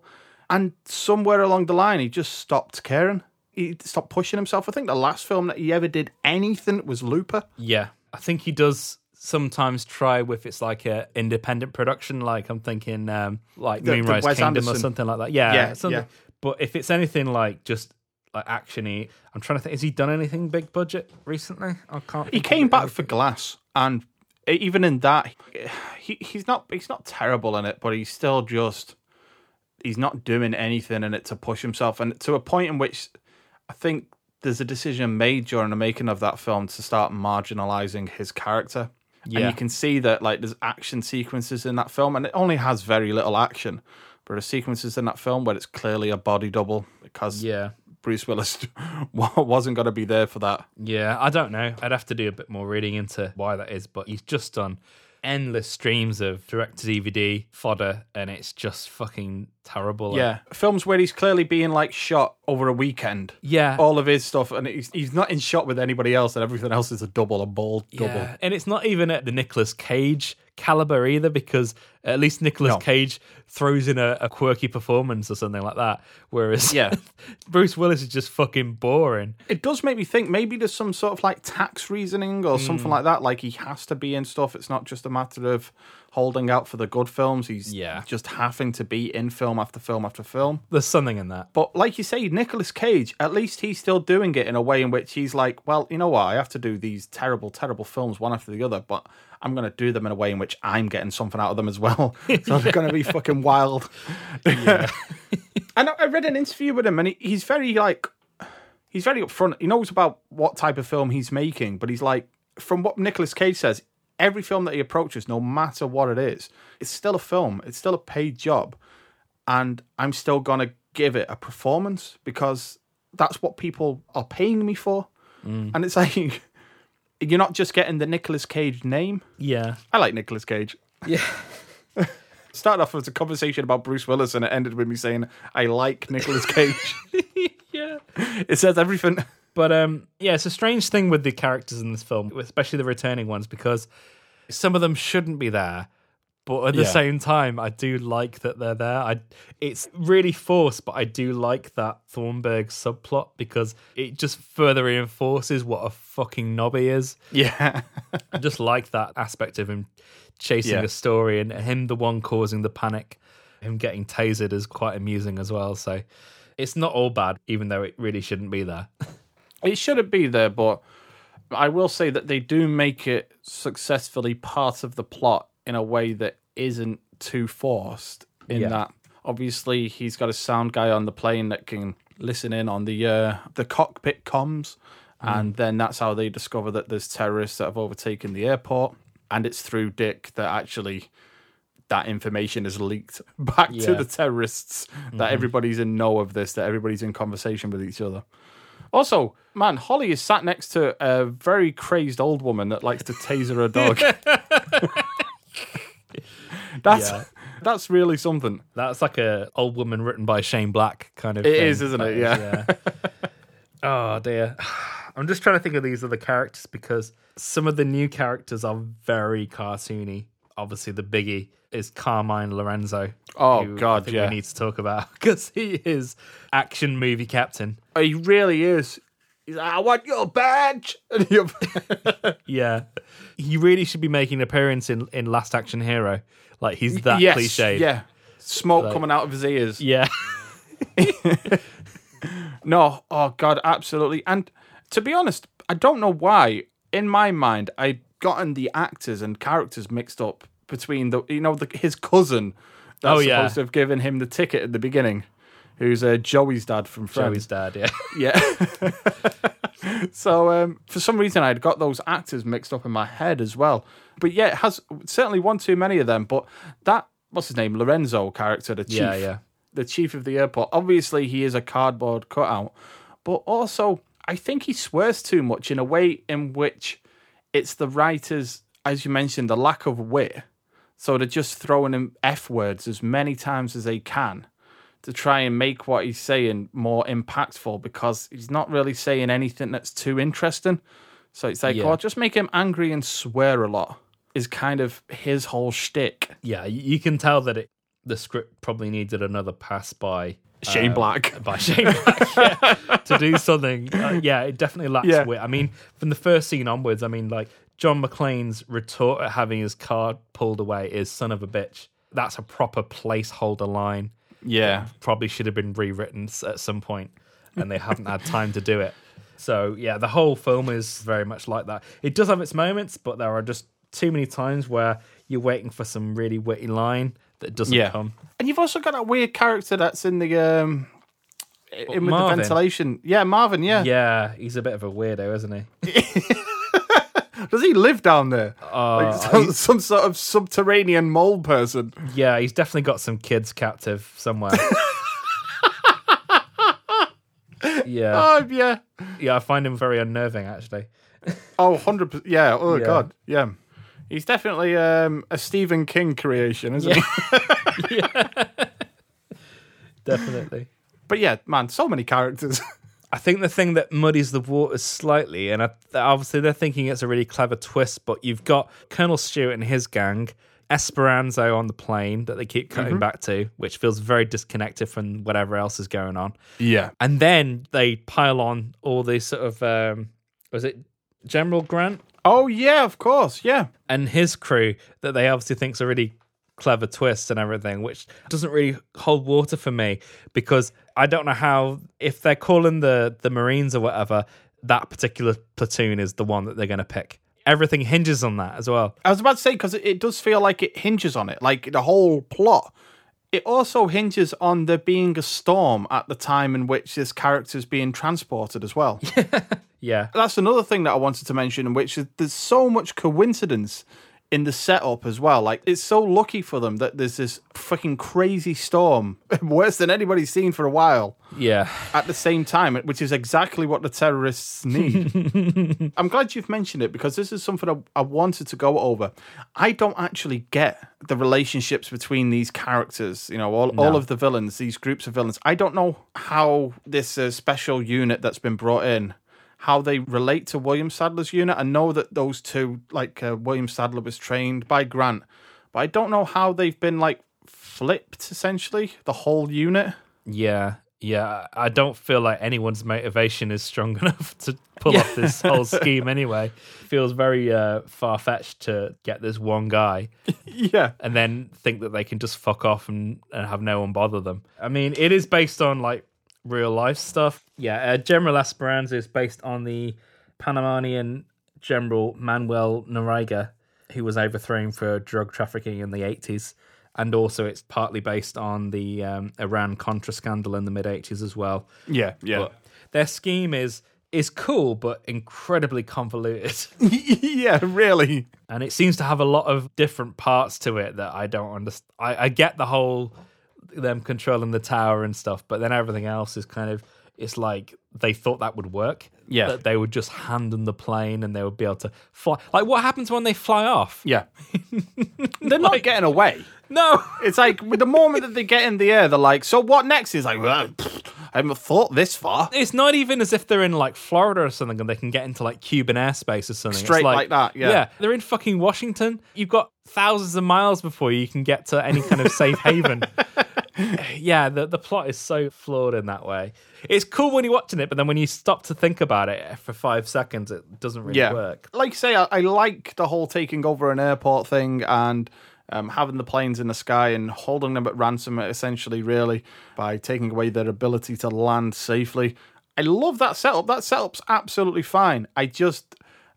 And somewhere along the line, he just stopped caring. He stopped pushing himself. I think the last film that he ever did anything was Looper. Yeah. I think he does sometimes try with it's like a independent production, like I'm thinking um like The- the Moonrise Wes Kingdom or something like that. Yeah. Yeah, something. yeah. But if it's anything like just like actiony, I'm trying to think has he done anything big budget recently? I can't He came back for Glass, and even in that, he he's not he's not terrible in it, but he's still just he's not doing anything in it to push himself, and to a point in which I think there's a decision made during the making of that film to start marginalizing his character. And Yeah. you can see that like there's action sequences in that film, and it only has very little action. But there's sequences in that film where it's clearly a body double because Yeah. Bruce Willis wasn't going to be there for that. Yeah, I don't know. I'd have to do a bit more reading into why that is, but he's just done endless streams of direct to DVD fodder and it's just fucking terrible. Yeah, films where he's clearly being like shot over a weekend. Yeah. all of his stuff, and he's he's not in shot with anybody else, and everything else is a double, a bald double. Yeah, and it's not even at the Nicolas Cage caliber either, because at least Nicolas No. Cage throws in a, a quirky performance or something like that. Whereas Yeah. Bruce Willis is just fucking boring. It does make me think maybe there's some sort of like tax reasoning or Hmm. something like that. Like he has to be in stuff. It's not just a matter of holding out for the good films. He's Yeah. just having to be in film after film after film. There's something in that. But like you say, Nicolas Cage, at least he's still doing it in a way in which he's like, well, you know what? I have to do these terrible, terrible films one after the other, but I'm going to do them in a way in which I'm getting something out of them as well. so they're going to be fucking wild. and I I read an interview with him, and he's very like, he's very upfront. He knows about what type of film he's making, but he's like, from what Nicolas Cage says, every film that he approaches, no matter what it is, it's still a film. It's still a paid job and I'm still gonna give it a performance because that's what people are paying me for. Mm. And it's like you're not just getting the Nicolas Cage name. Yeah. I like Nicolas Cage. Yeah. Started off as a conversation about Bruce Willis and it ended with me saying I like Nicolas Cage. yeah. it says everything. But um, yeah, it's a strange thing with the characters in this film, especially the returning ones, because some of them shouldn't be there. But at the Yeah. same time, I do like that they're there. I, it's really forced, but I do like that Thornburg subplot because it just further reinforces what a fucking knob he is. Yeah. I just like that aspect of him chasing Yeah. a story and him the one causing the panic. Him getting tasered is quite amusing as well. So it's not all bad, even though it really shouldn't be there. It shouldn't be there, but I will say that they do make it successfully part of the plot in a way that isn't too forced. In Yeah. that, obviously, he's got a sound guy on the plane that can listen in on the uh, the cockpit comms, and then that's how they discover that there's terrorists that have overtaken the airport, and it's through Dick that actually. That information is leaked back to the terrorists. That everybody's in know of this. That everybody's in conversation with each other. Also, man, Holly is sat next to a very crazed old woman that likes to taser her dog. that's Yeah. That's really something. That's like a old woman written by Shane Black kind of. It thing. is, isn't it? Yeah. oh dear. I'm just trying to think of these other characters because some of the new characters are very cartoony. Obviously, the biggie is Carmine Lorenzo. Oh, who I God, think yeah. we need to talk about because he is action movie captain. Oh, he really is. He's like, I want your badge. And you're- Yeah, he really should be making an appearance in in Last Action Hero. Like he's that yes, cliched. Yeah. Smoke Like- coming out of his ears. yeah. No, oh god, absolutely. And to be honest, I don't know why. In my mind, I'd gotten the actors and characters mixed up between the, you know, the, his cousin. That's Oh, yeah. supposed to have given him the ticket at the beginning, who's uh, Joey's dad from Friends. Joey's dad. Yeah. Yeah. so um, for some reason, I'd got those actors mixed up in my head as well. But yeah, it has certainly one too many of them. But that what's his name, Lorenzo character, the chief, Yeah, yeah. the chief of the airport. Obviously, he is a cardboard cutout, but also I think he swears too much in a way in which it's the writers, as you mentioned, the lack of wit. So they're just throwing him f words as many times as they can to try and make what he's saying more impactful because he's not really saying anything that's too interesting. So it's like, Yeah. oh, just make him angry and swear a lot is kind of his whole shtick. Yeah, you can tell that it the script probably needed another pass by Shane uh, Black. by Shane Black yeah, to do something. Uh, yeah, it definitely lacks Yeah. wit. I mean, from the first scene onwards, I mean, like John McClane's retort at having his card pulled away is "son of a bitch." That's a proper placeholder line. Yeah. Probably should have been rewritten at some point, and they haven't had time to do it. So yeah, the whole film is very much like that. It does have its moments, but there are just too many times where you're waiting for some really witty line that doesn't Yeah. come. And you've also got that weird character that's in the um in with Marvin? the ventilation. Yeah, Marvin, yeah. Yeah, he's a bit of a weirdo, isn't he? Does he live down there? Uh, like some, some sort of subterranean mole person. Yeah, he's definitely got some kids captive somewhere. yeah, Oh yeah. yeah, I find him very unnerving actually. Oh, 100%. Yeah. Oh, Yeah. God. Yeah. He's definitely um, a Stephen King creation, isn't he? Yeah. Definitely. But yeah, man, so many characters. I think the thing that muddies the waters slightly, and I, obviously they're thinking it's a really clever twist, but you've got Colonel Stewart and his gang, Esperanza on the plane that they keep cutting back to, which feels very disconnected from whatever else is going on. yeah. And then they pile on all these sort of, um, was it General Grant? Oh, yeah, of course. Yeah. and his crew that they obviously think's a really clever twist and everything, which doesn't really hold water for me because I don't know how if they're calling the the Marines or whatever, that particular platoon is the one that they're going to pick. Everything hinges on that as well. I was about to say, because it, it does feel like it hinges on it, like the whole plot. It also hinges on there being a storm at the time in which this character is being transported as well. Yeah, That's another thing that I wanted to mention, which is there's so much coincidence in the setup as well. Like it's so lucky for them that there's this fucking crazy storm, worse than anybody's seen for a while, yeah, at the same time, which is exactly what the terrorists need. I'm glad you've mentioned it because this is something I, I wanted to go over. I don't actually get the relationships between these characters, you know, all, all of the villains, these groups of villains. I don't know how this uh, special unit that's been brought in how they relate to William Sadler's unit. I know that those two, like uh, William Sadler was trained by Grant, but I don't know how they've been like flipped essentially, the whole unit. yeah, yeah. I don't feel like anyone's motivation is strong enough to pull off this whole scheme. Anyway, feels very uh, far fetched to get this one guy. Yeah. and then think that they can just fuck off and, and have no one bother them. I mean, it is based on like real life stuff. Yeah, uh, General Esperanza is based on the Panamanian General Manuel Noriega, who was overthrown for drug trafficking in the 80s. And also, it's partly based on the um, Iran Contra scandal in the mid 80s as well. Yeah, yeah. But their scheme is is cool, but incredibly convoluted. yeah, really. and it seems to have a lot of different parts to it that I don't understand. I, I get the whole them controlling the tower and stuff, but then everything else is kind of it's like they thought that would work. Yeah. That they would just hand them the plane and they would be able to fly. Like, what happens when they fly off? Yeah. They're not getting away. No. It's like with the moment that they get in the air, they're like, so what next? Is like, well, pfft, I haven't thought this far. It's not even as if they're in like Florida or something and they can get into like Cuban airspace or something. It's Straight like that, yeah. Yeah. They're in fucking Washington. You've got thousands of miles before you can get to any kind of safe haven. yeah, the, the plot is so flawed in that way. It's cool when you're watching it, but then when you stop to think about it for five seconds, it doesn't really yeah. work. Like say, I, I like the whole taking over an airport thing and um, having the planes in the sky and holding them at ransom, essentially, really, by taking away their ability to land safely. I love that setup. That setup's absolutely fine. I just.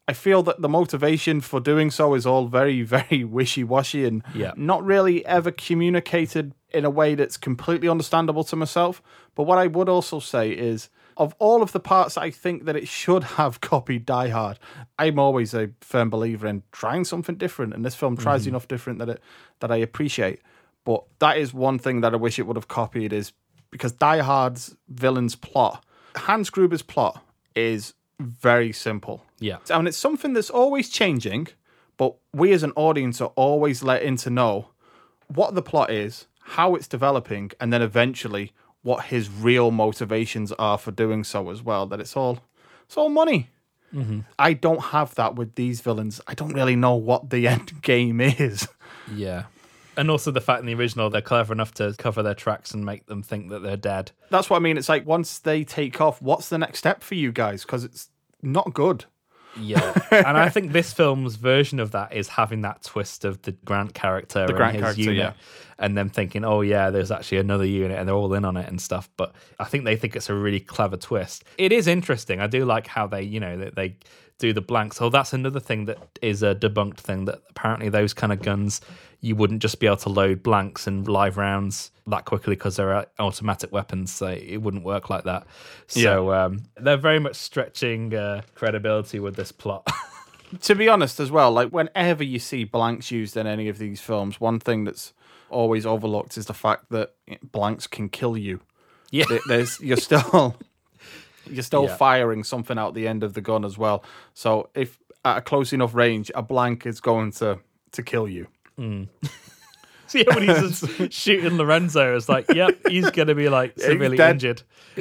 I feel that the motivation for doing so is all very, very wishy washy and Yeah. not really ever communicated in a way that's completely understandable to myself. But what I would also say is, of all of the parts I think that it should have copied Die Hard, I'm always a firm believer in trying something different, and this film tries mm-hmm. enough different that it that I appreciate. But that is one thing that I wish it would have copied is because Die Hard's villain's plot, Hans Gruber's plot, is very simple. Yeah. And it's something that's always changing, but we as an audience are always let in to know what the plot is, how it's developing, and then eventually what his real motivations are for doing so as well. That it's all it's all money. Mm-hmm. I don't have that with these villains. I don't really know what the end game is. Yeah. And also the fact in the original, they're clever enough to cover their tracks and make them think that they're dead. That's what I mean. It's like once they take off, what's the next step for you guys? Because it's not good. Yeah. and I think this film's version of that is having that twist of the Grant character The and Grant his character, unit. yeah. And them thinking, oh, yeah, there's actually another unit and they're all in on it and stuff. But I think they think it's a really clever twist. It is interesting. I do like how they, you know, that they do the blanks. Oh, that's another thing that is a debunked thing that apparently those kind of guns, you wouldn't just be able to load blanks and live rounds that quickly because they're automatic weapons. So it wouldn't work like that. So um, they're very much stretching uh, credibility with this plot. to be honest as well like whenever you see blanks used in any of these films one thing that's always overlooked is the fact that blanks can kill you yeah. There's you're still you're still Yeah. firing something out the end of the gun as well so if at a close enough range a blank is going to to kill you mm. So yeah, when he's just shooting Lorenzo, it's like, yep, he's gonna be like severely injured.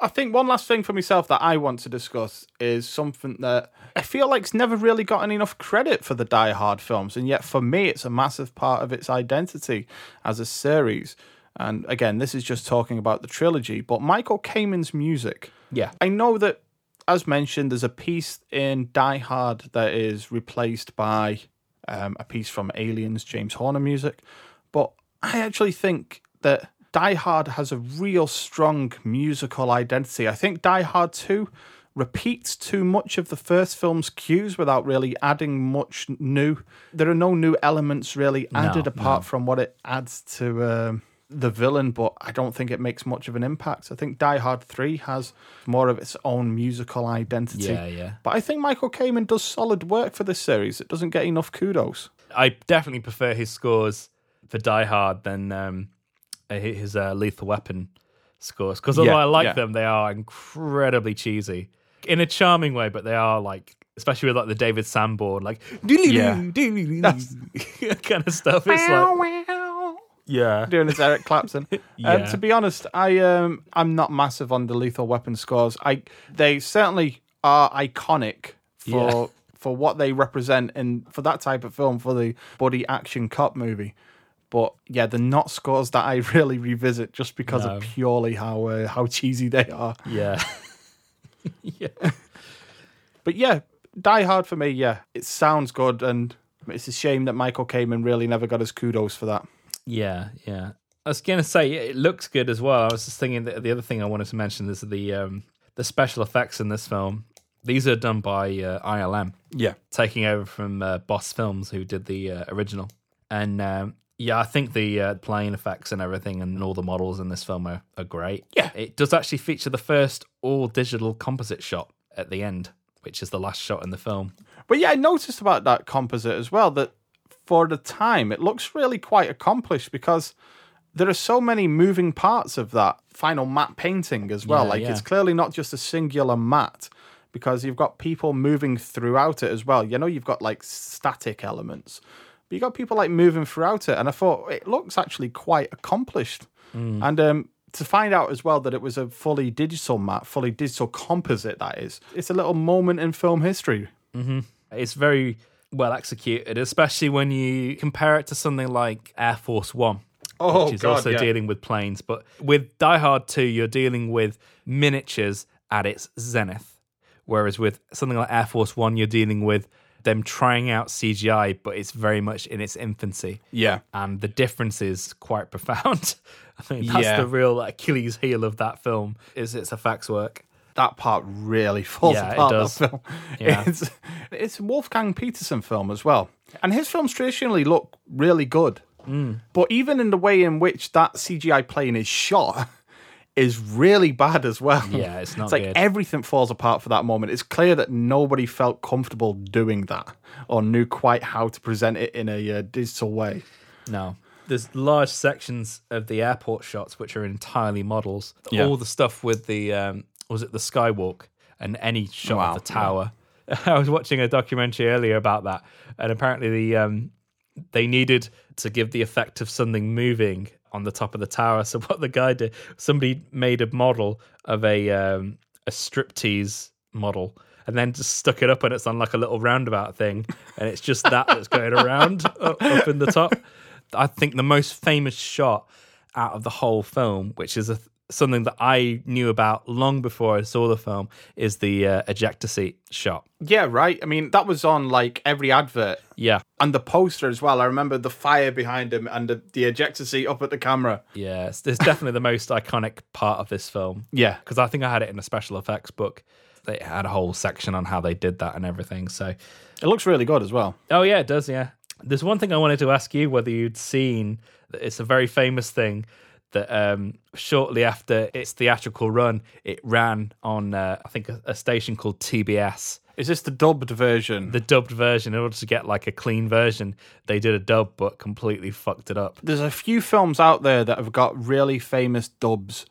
I think one last thing for myself that I want to discuss is something that I feel like's never really gotten enough credit for the Die Hard films, and yet for me, it's a massive part of its identity as a series. And again, this is just talking about the trilogy, but Michael Kamen's music. Yeah. I know that, as mentioned, there's a piece in Die Hard that is replaced by um, a piece from Aliens, James Horner music, but I actually think that Die Hard has a real strong musical identity. I think Die Hard 2 repeats too much of the first film's cues without really adding much new. There are no new elements really added apart from what it adds to um, the villain, but I don't think it makes much of an impact. I think Die Hard 3 has more of its own musical identity. Yeah, yeah. But I think Michael Kamen does solid work for this series. It doesn't get enough kudos. I definitely prefer his scores for Die Hard than um, his uh, Lethal Weapon scores because although Yeah, I like yeah. them, they are incredibly cheesy in a charming way, but they are like. Especially with like the David Sanborn, like Yeah. kind of stuff. It's like, yeah, doing his Eric Clapton. Yeah. um, to be honest, I um I'm not massive on the Lethal Weapon scores. I they certainly are iconic for Yeah. for what they represent and for that type of film for the buddy action cop movie. But yeah, they're not scores that I really revisit just because No. of purely how uh, how cheesy they are. yeah, yeah. But yeah, Die Hard for me, yeah, it sounds good, and it's a shame that Michael Kamen really never got his kudos for that. Yeah, yeah. I was gonna say it looks good as well. I was just thinking that the other thing I wanted to mention is the um, the special effects in this film. These are done by uh, ILM, Yeah, taking over from uh, Boss Films, who did the uh, original. And um, yeah, I think the uh, plane effects and everything, and all the models in this film are, are great. Yeah. it does actually feature the first all digital composite shot at the end, which is the last shot in the film. But yeah, I noticed about that composite as well that for the time it looks really quite accomplished because there are so many moving parts of that final matte painting as well. Yeah, like yeah. it's clearly not just a singular matte because you've got people moving throughout it as well. You know, you've got like static elements, but you've got people like moving throughout it. And I thought it looks actually quite accomplished. Mm. And um, to find out as well that it was a fully digital matte, fully digital composite, that is, it's a little moment in film history. It's very well executed, especially when you compare it to something like Air Force One. Oh, which is God, also yeah. dealing with planes. But with Die Hard 2, you're dealing with miniatures at its zenith. Whereas with something like Air Force One, you're dealing with them trying out CGI, but it's very much in its infancy. Yeah. And the difference is quite profound. I think that's Yeah. the real Achilles heel of that film is its effects work. That part really falls Yeah, it apart. does. That film. Yeah. It's it's a Wolfgang Petersen film as well, and his films traditionally look really good. Mm. But even in the way in which that CGI plane is shot is really bad as well. Yeah, it's not It's like good. everything falls apart for that moment. It's clear that nobody felt comfortable doing that or knew quite how to present it in a uh, digital way. No. There's large sections of the airport shots which are entirely models. Yeah. All the stuff with the um, was it the skywalk and any shot Wow, of the tower. I was watching a documentary earlier about that, and apparently the um, they needed to give the effect of something moving on the top of the tower. So what the guy did, somebody made a model of a um, a striptease model. And then just stuck it up, and it's on like a little roundabout thing, and it's just that that's going around up, up in the top. I think the most famous shot out of the whole film, which is a, something that I knew about long before I saw the film, is the uh, ejector seat shot. Yeah, right. I mean, that was on like every advert. Yeah, And the poster as well. I remember the fire behind him and the, the ejector seat up at the camera. yeah, it's, it's definitely the most iconic part of this film. Yeah. because I think I had it in a special effects book. They had a whole section on how they did that and everything. So, It looks really good as well. oh yeah, it does. Yeah, there's one thing I wanted to ask you whether you'd seen. It's a very famous thing that um, shortly after its theatrical run, it ran on uh, I think a, a station called TBS. Is this the dubbed version? The dubbed version, in order to get like a clean version, they did a dub but completely fucked it up. There's a few films out there that have got really famous dubs,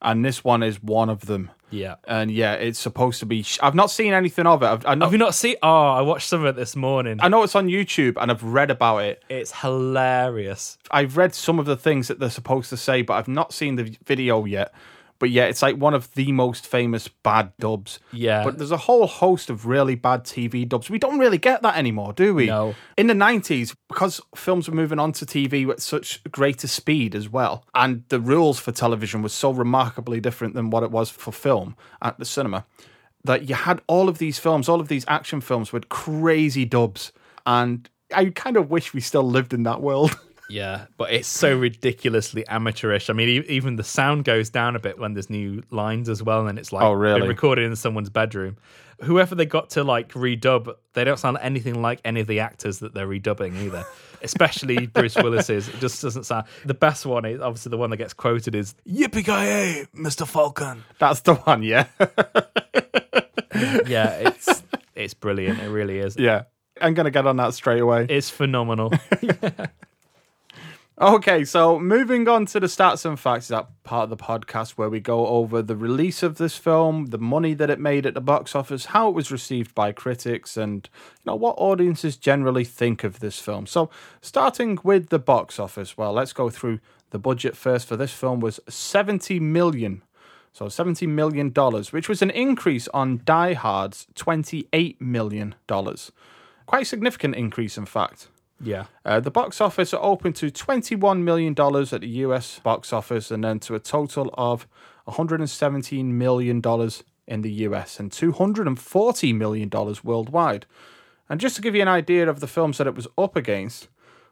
and this one is one of them. Yeah. And yeah, it's supposed to be. Sh- I've not seen anything of it. I've, I know. Have you not seen? Oh, I watched some of it this morning. I know it's on YouTube, and I've read about it. It's hilarious. I've read some of the things that they're supposed to say, but I've not seen the video yet. But yeah, it's like one of the most famous bad dubs. Yeah. But there's a whole host of really bad TV dubs. We don't really get that anymore, do we? No. In the 90s, because films were moving on to TV at such greater speed as well, and the rules for television was so remarkably different than what it was for film at the cinema, that you had all of these films, all of these action films with crazy dubs. And I kind of wish we still lived in that world. Yeah, but it's so ridiculously amateurish. I mean, e- even the sound goes down a bit when there's new lines as well, and it's like Oh, really? recorded in someone's bedroom. Whoever they got to like redub, they don't sound anything like any of the actors that they're redubbing either. Especially Bruce Willis's. It just doesn't sound. The best one is obviously the one that gets quoted is "Yippee ki Mr. Falcon." That's the one, yeah. Yeah, it's it's brilliant. It really is. yeah. I'm going to get on that straight away. It's phenomenal. Okay, so moving on to the stats and facts, that part of the podcast where we go over the release of this film, the money that it made at the box office, how it was received by critics, and you know what audiences generally think of this film. So, starting with the box office, well, let's go through the budget first. For this film was 70 million. So 70 million dollars, which was an increase on Die Hard's 28 million dollars. Quite a significant increase in fact. Yeah. Uh, the box office opened to $21 million at the US box office and then to a total of $117 million in the US and $240 million worldwide. And just to give you an idea of the films that it was up against,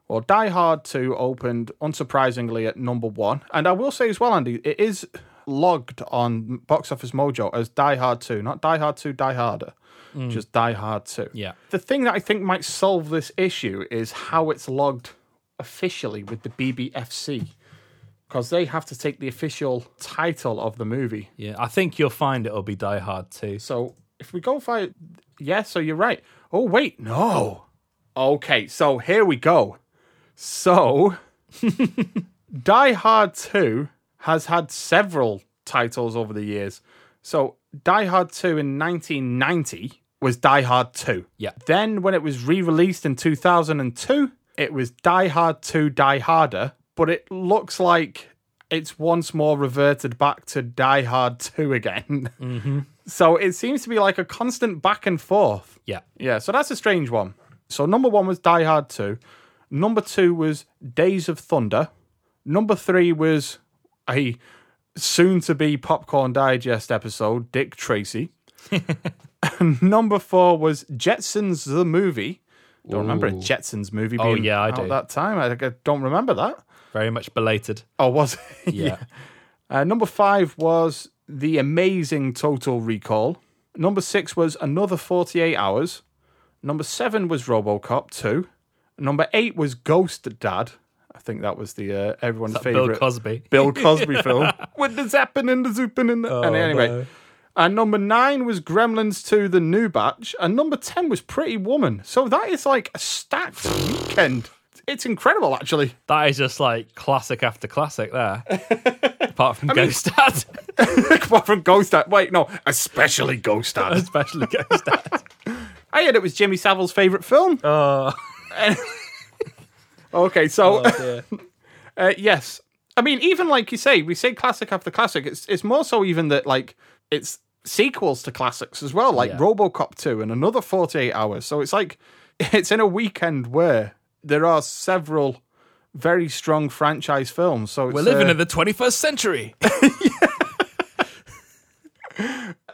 well, Die Hard 2 opened unsurprisingly at number one. And I will say as well, Andy, it is logged on Box Office Mojo as Die Hard 2, not Die Hard 2, Die Harder. Mm. Just Die Hard 2. Yeah. The thing that I think might solve this issue is how it's logged officially with the BBFC. Because they have to take the official title of the movie. Yeah. I think you'll find it'll be Die Hard 2. So if we go for yeah, so you're right. Oh wait, no. Okay, so here we go. So Die Hard 2 has had several titles over the years. So, Die Hard 2 in 1990 was Die Hard 2. Yeah. Then, when it was re released in 2002, it was Die Hard 2 Die Harder, but it looks like it's once more reverted back to Die Hard 2 again. Mm-hmm. So, it seems to be like a constant back and forth. Yeah. Yeah, so that's a strange one. So number one was Die Hard 2. Number two was Days of Thunder. Number three was a soon to be Popcorn Digest episode, Dick Tracy. number four was Jetsons the movie. Don't remember a Jetsons movie Oh, yeah, I do. that time. I, I don't remember that. Very much belated. Oh, was it? Yeah. Uh, number five was the amazing Total Recall. Number six was Another 48 Hours. Number seven was Robocop 2. Number eight was Ghost Dad. I think that was the uh, everyone's that Bill favorite Cosby? Bill Cosby film with the zapping and the zooping and the. Oh, and anyway, no. and number nine was Gremlins 2: The New Batch, and number ten was Pretty Woman. So that is like a stacked weekend. It's incredible, actually. That is just like classic after classic there. Apart from mean- Ghost Dad. Apart from Ghost Dad, wait, no, especially Ghost Dad. Especially Ghost Dad. I heard it was Jimmy Savile's favorite film. Oh, Okay, so oh uh, yes, I mean, even like you say, we say classic after classic. It's it's more so even that like it's sequels to classics as well, like Yeah. RoboCop two and another forty eight hours. So it's like it's in a weekend where there are several very strong franchise films. So it's, We're living uh, in the 21st century.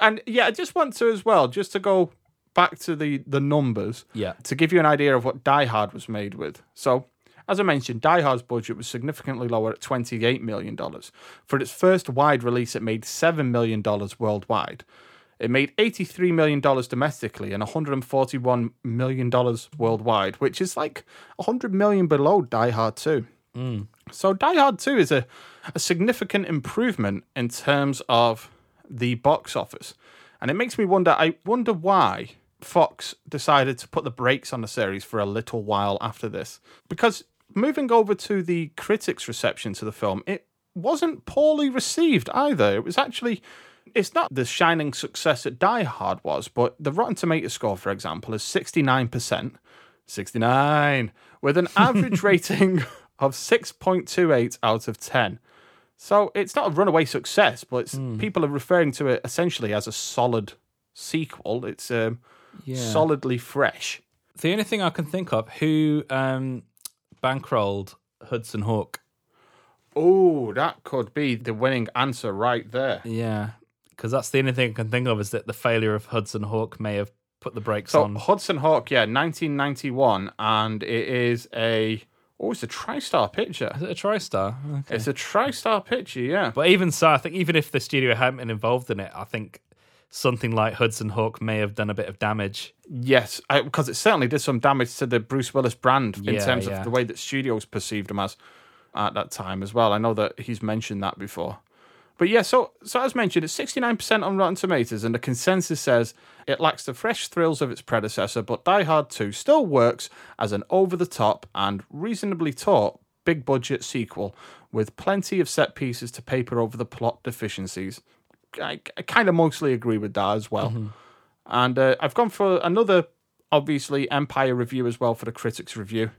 and yeah, I just want to as well, just to go back to the the numbers. Yeah. To give you an idea of what Die Hard was made with. So, as I mentioned, Die Hard's budget was significantly lower at twenty eight million dollars. For its first wide release, it made seven million dollars worldwide. It made eighty three million dollars domestically and one hundred and forty one million dollars worldwide, which is like 100 million below Die Hard two. Mm. So Die Hard 2 is a, a significant improvement in terms of the box office. And it makes me wonder I wonder why Fox decided to put the brakes on the series for a little while after this. Because moving over to the critics' reception to the film, it wasn't poorly received either. It was actually it's not the shining success that Die Hard was, but the Rotten Tomato score, for example, is 69%. 69 with an average rating of 6.28 out of 10. So it's not a runaway success, but it's, people are referring to it essentially as a solid sequel. It's um, solidly fresh. the only thing I can think of who um, bankrolled Hudson Hawk. Oh, that could be the winning answer right there. Yeah, because that's the only thing I can think of is that the failure of Hudson Hawk may have put the brakes So on. Hudson Hawk, yeah, 1991, and it is a oh, it's a TriStar picture. Is it a TriStar? Okay. It's a TriStar picture, yeah. But even so, I think even if the studio hadn't been involved in it, I think something like Hudson Hawk may have done a bit of damage. Yes, because it certainly did some damage to the Bruce Willis brand in Yeah, terms yeah. of the way that studios perceived him as at that time as well. I know that he's mentioned that before. But yeah, so so as mentioned, it's sixty nine percent on Rotten Tomatoes, and the consensus says it lacks the fresh thrills of its predecessor, but Die Hard Two still works as an over the top and reasonably taut big budget sequel with plenty of set pieces to paper over the plot deficiencies. I, I kind of mostly agree with that as well. And uh, I've gone for another, obviously, Empire review as well for the critics' review.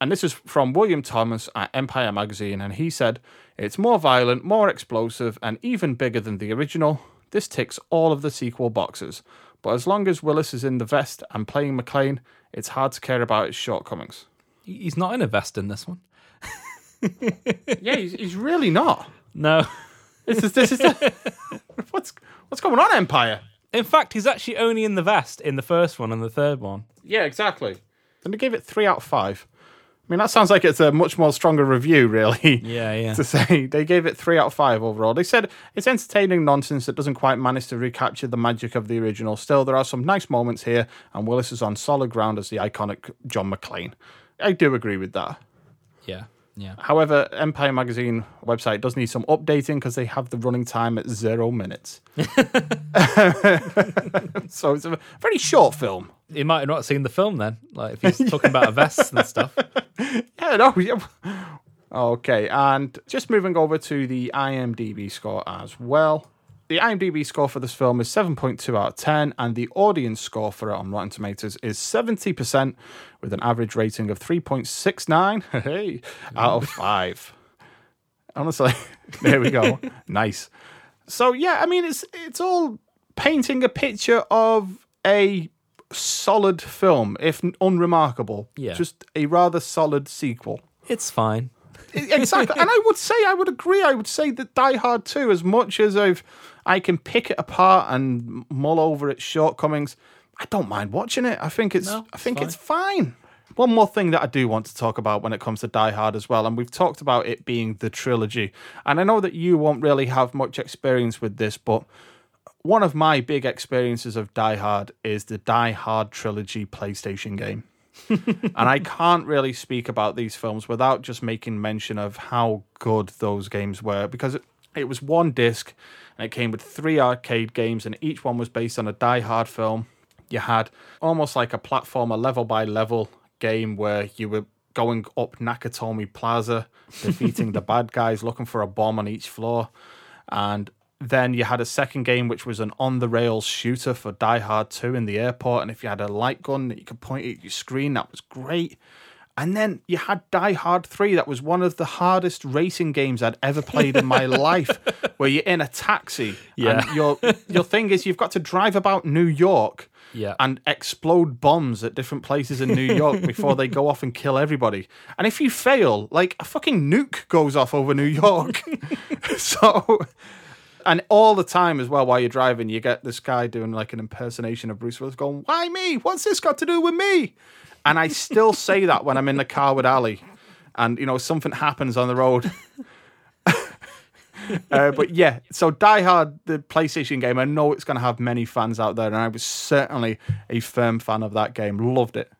And this is from William Thomas at Empire Magazine. And he said, It's more violent, more explosive, and even bigger than the original. This ticks all of the sequel boxes. But as long as Willis is in the vest and playing McClane, it's hard to care about its shortcomings. He's not in a vest in this one. yeah, he's, he's really not. No. This is this is what's what's going on, Empire? In fact, he's actually only in the vest in the first one and the third one. Yeah, exactly. And they gave it three out of five. I mean, that sounds like it's a much more stronger review, really. Yeah, yeah. To say they gave it three out of five overall. They said it's entertaining nonsense that doesn't quite manage to recapture the magic of the original. Still, there are some nice moments here, and Willis is on solid ground as the iconic John McClane. I do agree with that. Yeah, yeah. However, Empire Magazine website does need some updating because they have the running time at zero minutes. so it's a very short film. You might not have not seen the film then. Like if he's talking about a vest and stuff. Yeah, no, yeah. Okay, and just moving over to the IMDb score as well. The IMDb score for this film is 7.2 out of 10, and the audience score for it on Rotten Tomatoes is 70%, with an average rating of 3.69 hey, out of 5. Honestly, there we go. nice. So yeah, I mean it's it's all painting a picture of a solid film, if unremarkable. Yeah. Just a rather solid sequel. It's fine. exactly. and I would say, I would agree. I would say that Die Hard 2, as much as I've, I can pick it apart and mull over its shortcomings, I don't mind watching it. I think it's, No, I think it's it's fine. One more thing that I do want to talk about when it comes to Die Hard as well, and we've talked about it being the trilogy. And I know that you won't really have much experience with this, but one of my big experiences of Die Hard is the Die Hard trilogy PlayStation game. and I can't really speak about these films without just making mention of how good those games were because it, it was one disc and it came with three arcade games and each one was based on a Die Hard film. You had almost like a platformer level by level game where you were going up Nakatomi Plaza, defeating the bad guys, looking for a bomb on each floor. And then you had a second game which was an on the rails shooter for Die Hard 2 in the airport. And if you had a light gun that you could point at your screen, that was great. And then you had Die Hard 3, that was one of the hardest racing games I'd ever played in my life, where you're in a taxi. Yeah. And your your thing is you've got to drive about New York Yeah. and explode bombs at different places in New York before they go off and kill everybody. And if you fail, like a fucking nuke goes off over New York. so and all the time as well while you're driving, you get this guy doing like an impersonation of Bruce Willis going, Why me? What's this got to do with me? And I still say that when I'm in the car with Ali and you know something happens on the road. uh, but yeah, so Die Hard, the PlayStation game, I know it's going to have many fans out there, and I was certainly a firm fan of that game. Loved it.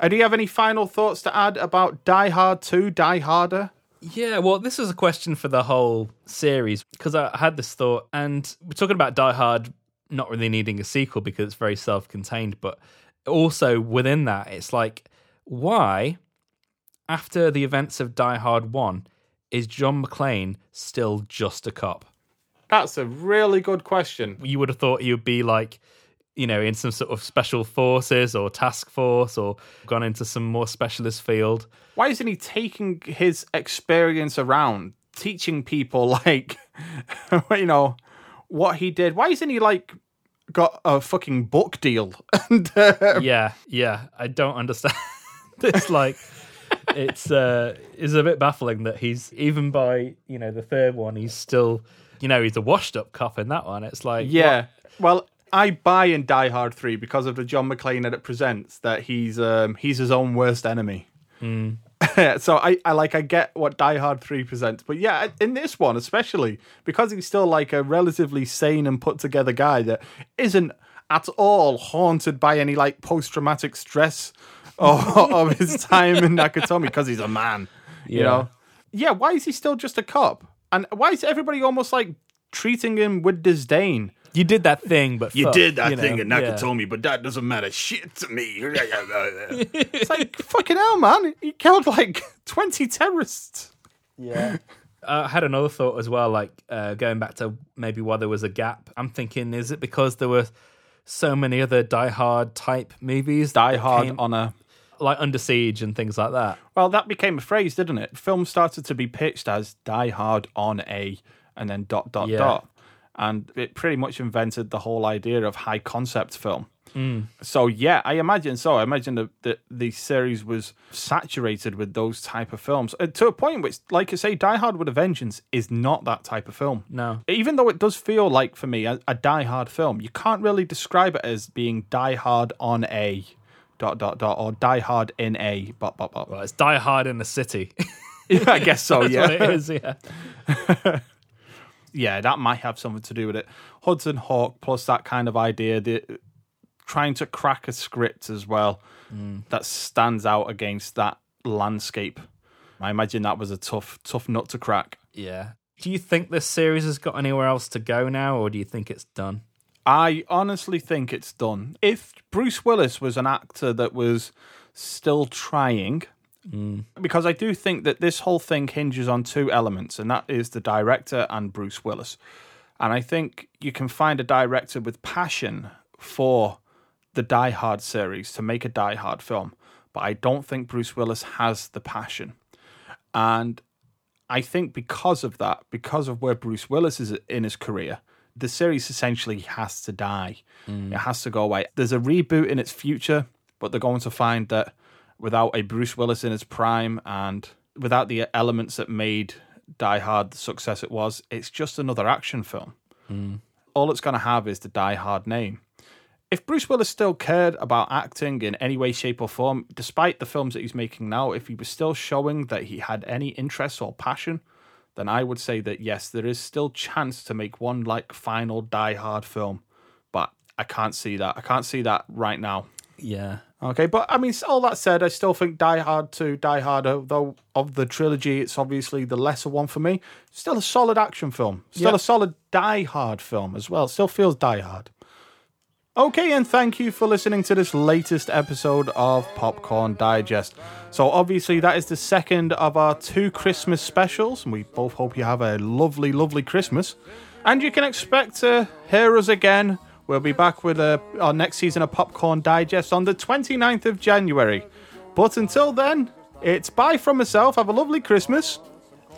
Uh, do you have any final thoughts to add about Die Hard 2, Die Harder? Yeah, well, this was a question for the whole series because I had this thought, and we're talking about Die Hard not really needing a sequel because it's very self contained, but also within that, it's like, why, after the events of Die Hard 1, is John McClane still just a cop? That's a really good question. You would have thought he would be like, you know, in some sort of special forces or task force or gone into some more specialist field. Why isn't he taking his experience around, teaching people, like, you know, what he did? Why isn't he, like, got a fucking book deal? and uh, yeah, yeah. I don't understand. it's like it's uh is a bit baffling that he's even by you know the third one he's still you know he's a washed up cop in that one. It's like Yeah. Well, I buy in Die Hard 3 because of the John McClane that it presents that he's um he's his own worst enemy. so I, I like I get what Die Hard 3 presents. But yeah, in this one especially, because he's still like a relatively sane and put together guy that isn't at all haunted by any like post traumatic stress of, of his time in Nakatomi because he's a man. You Yeah. know? Yeah, why is he still just a cop? And why is everybody almost like treating him with disdain? You did that thing, but You fuck, did that you know, thing in yeah. Nakatomi, but that doesn't matter shit to me. It's like fucking hell, man! You killed like twenty terrorists. Uh, I had another thought as well, like uh, going back to maybe why there was a gap. I'm thinking, is it because there were so many other Die Hard type movies? Die Hard came- on a like Under Siege and things like that. well, that became a phrase, didn't it? Film started to be pitched as Die Hard on a, and then dot dot Yeah. dot, and it pretty much invented the whole idea of high concept film. So yeah, I imagine so. I imagine that the, the series was saturated with those type of films uh, to a point which, like I say, Die Hard with a Vengeance is not that type of film. No. even though it does feel like for me a, a Die Hard film, you can't really describe it as being Die Hard on a dot dot dot or Die Hard in a bot bot bot. Well, it's Die Hard in the City. I guess so. Yeah, it is. Yeah. yeah, that might have something to do with it. Hudson Hawk plus that kind of idea, the trying to crack a script as well mm. that stands out against that landscape. I imagine that was a tough, tough nut to crack. Yeah. Do you think this series has got anywhere else to go now, or do you think it's done? I honestly think it's done. If Bruce Willis was an actor that was still trying Mm. Because I do think that this whole thing hinges on two elements, and that is the director and Bruce Willis. And I think you can find a director with passion for the Die Hard series to make a Die Hard film, but I don't think Bruce Willis has the passion. And I think because of that, because of where Bruce Willis is in his career, the series essentially has to die. Mm. It has to go away. There's a reboot in its future, but they're going to find that without a Bruce Willis in his prime and without the elements that made Die Hard the success it was, it's just another action film. Mm. All it's going to have is the Die Hard name. If Bruce Willis still cared about acting in any way, shape, or form, despite the films that he's making now, if he was still showing that he had any interest or passion, then I would say that yes, there is still chance to make one like final Die Hard film. But I can't see that. I can't see that right now. Yeah. Okay, but I mean, all that said, I still think Die Hard 2, Die Hard, though of the trilogy, it's obviously the lesser one for me. Still a solid action film. Still Yeah. a solid Die Hard film as well. Still feels Die Hard. Okay, and thank you for listening to this latest episode of Popcorn Digest. So, obviously, that is the second of our two Christmas specials, and we both hope you have a lovely, lovely Christmas. And you can expect to hear us again. We'll be back with uh, our next season of Popcorn Digest on the 29th of January. But until then, it's bye from myself. Have a lovely Christmas.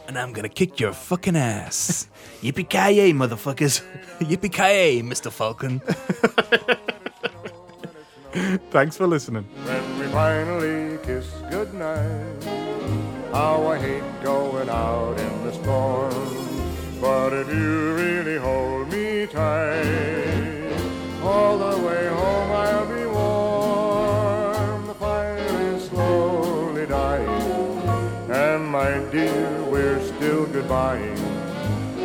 And I'm gonna kick your fucking ass. Yippee ki motherfuckers. Yippee ki Mr. Falcon. Thanks for listening. When we finally kiss goodnight, how I hate going out in the storm. But if you really hold me tight, dear, we're still goodbying.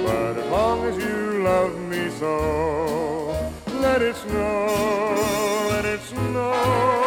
But as long as you love me so, let it snow, let it snow.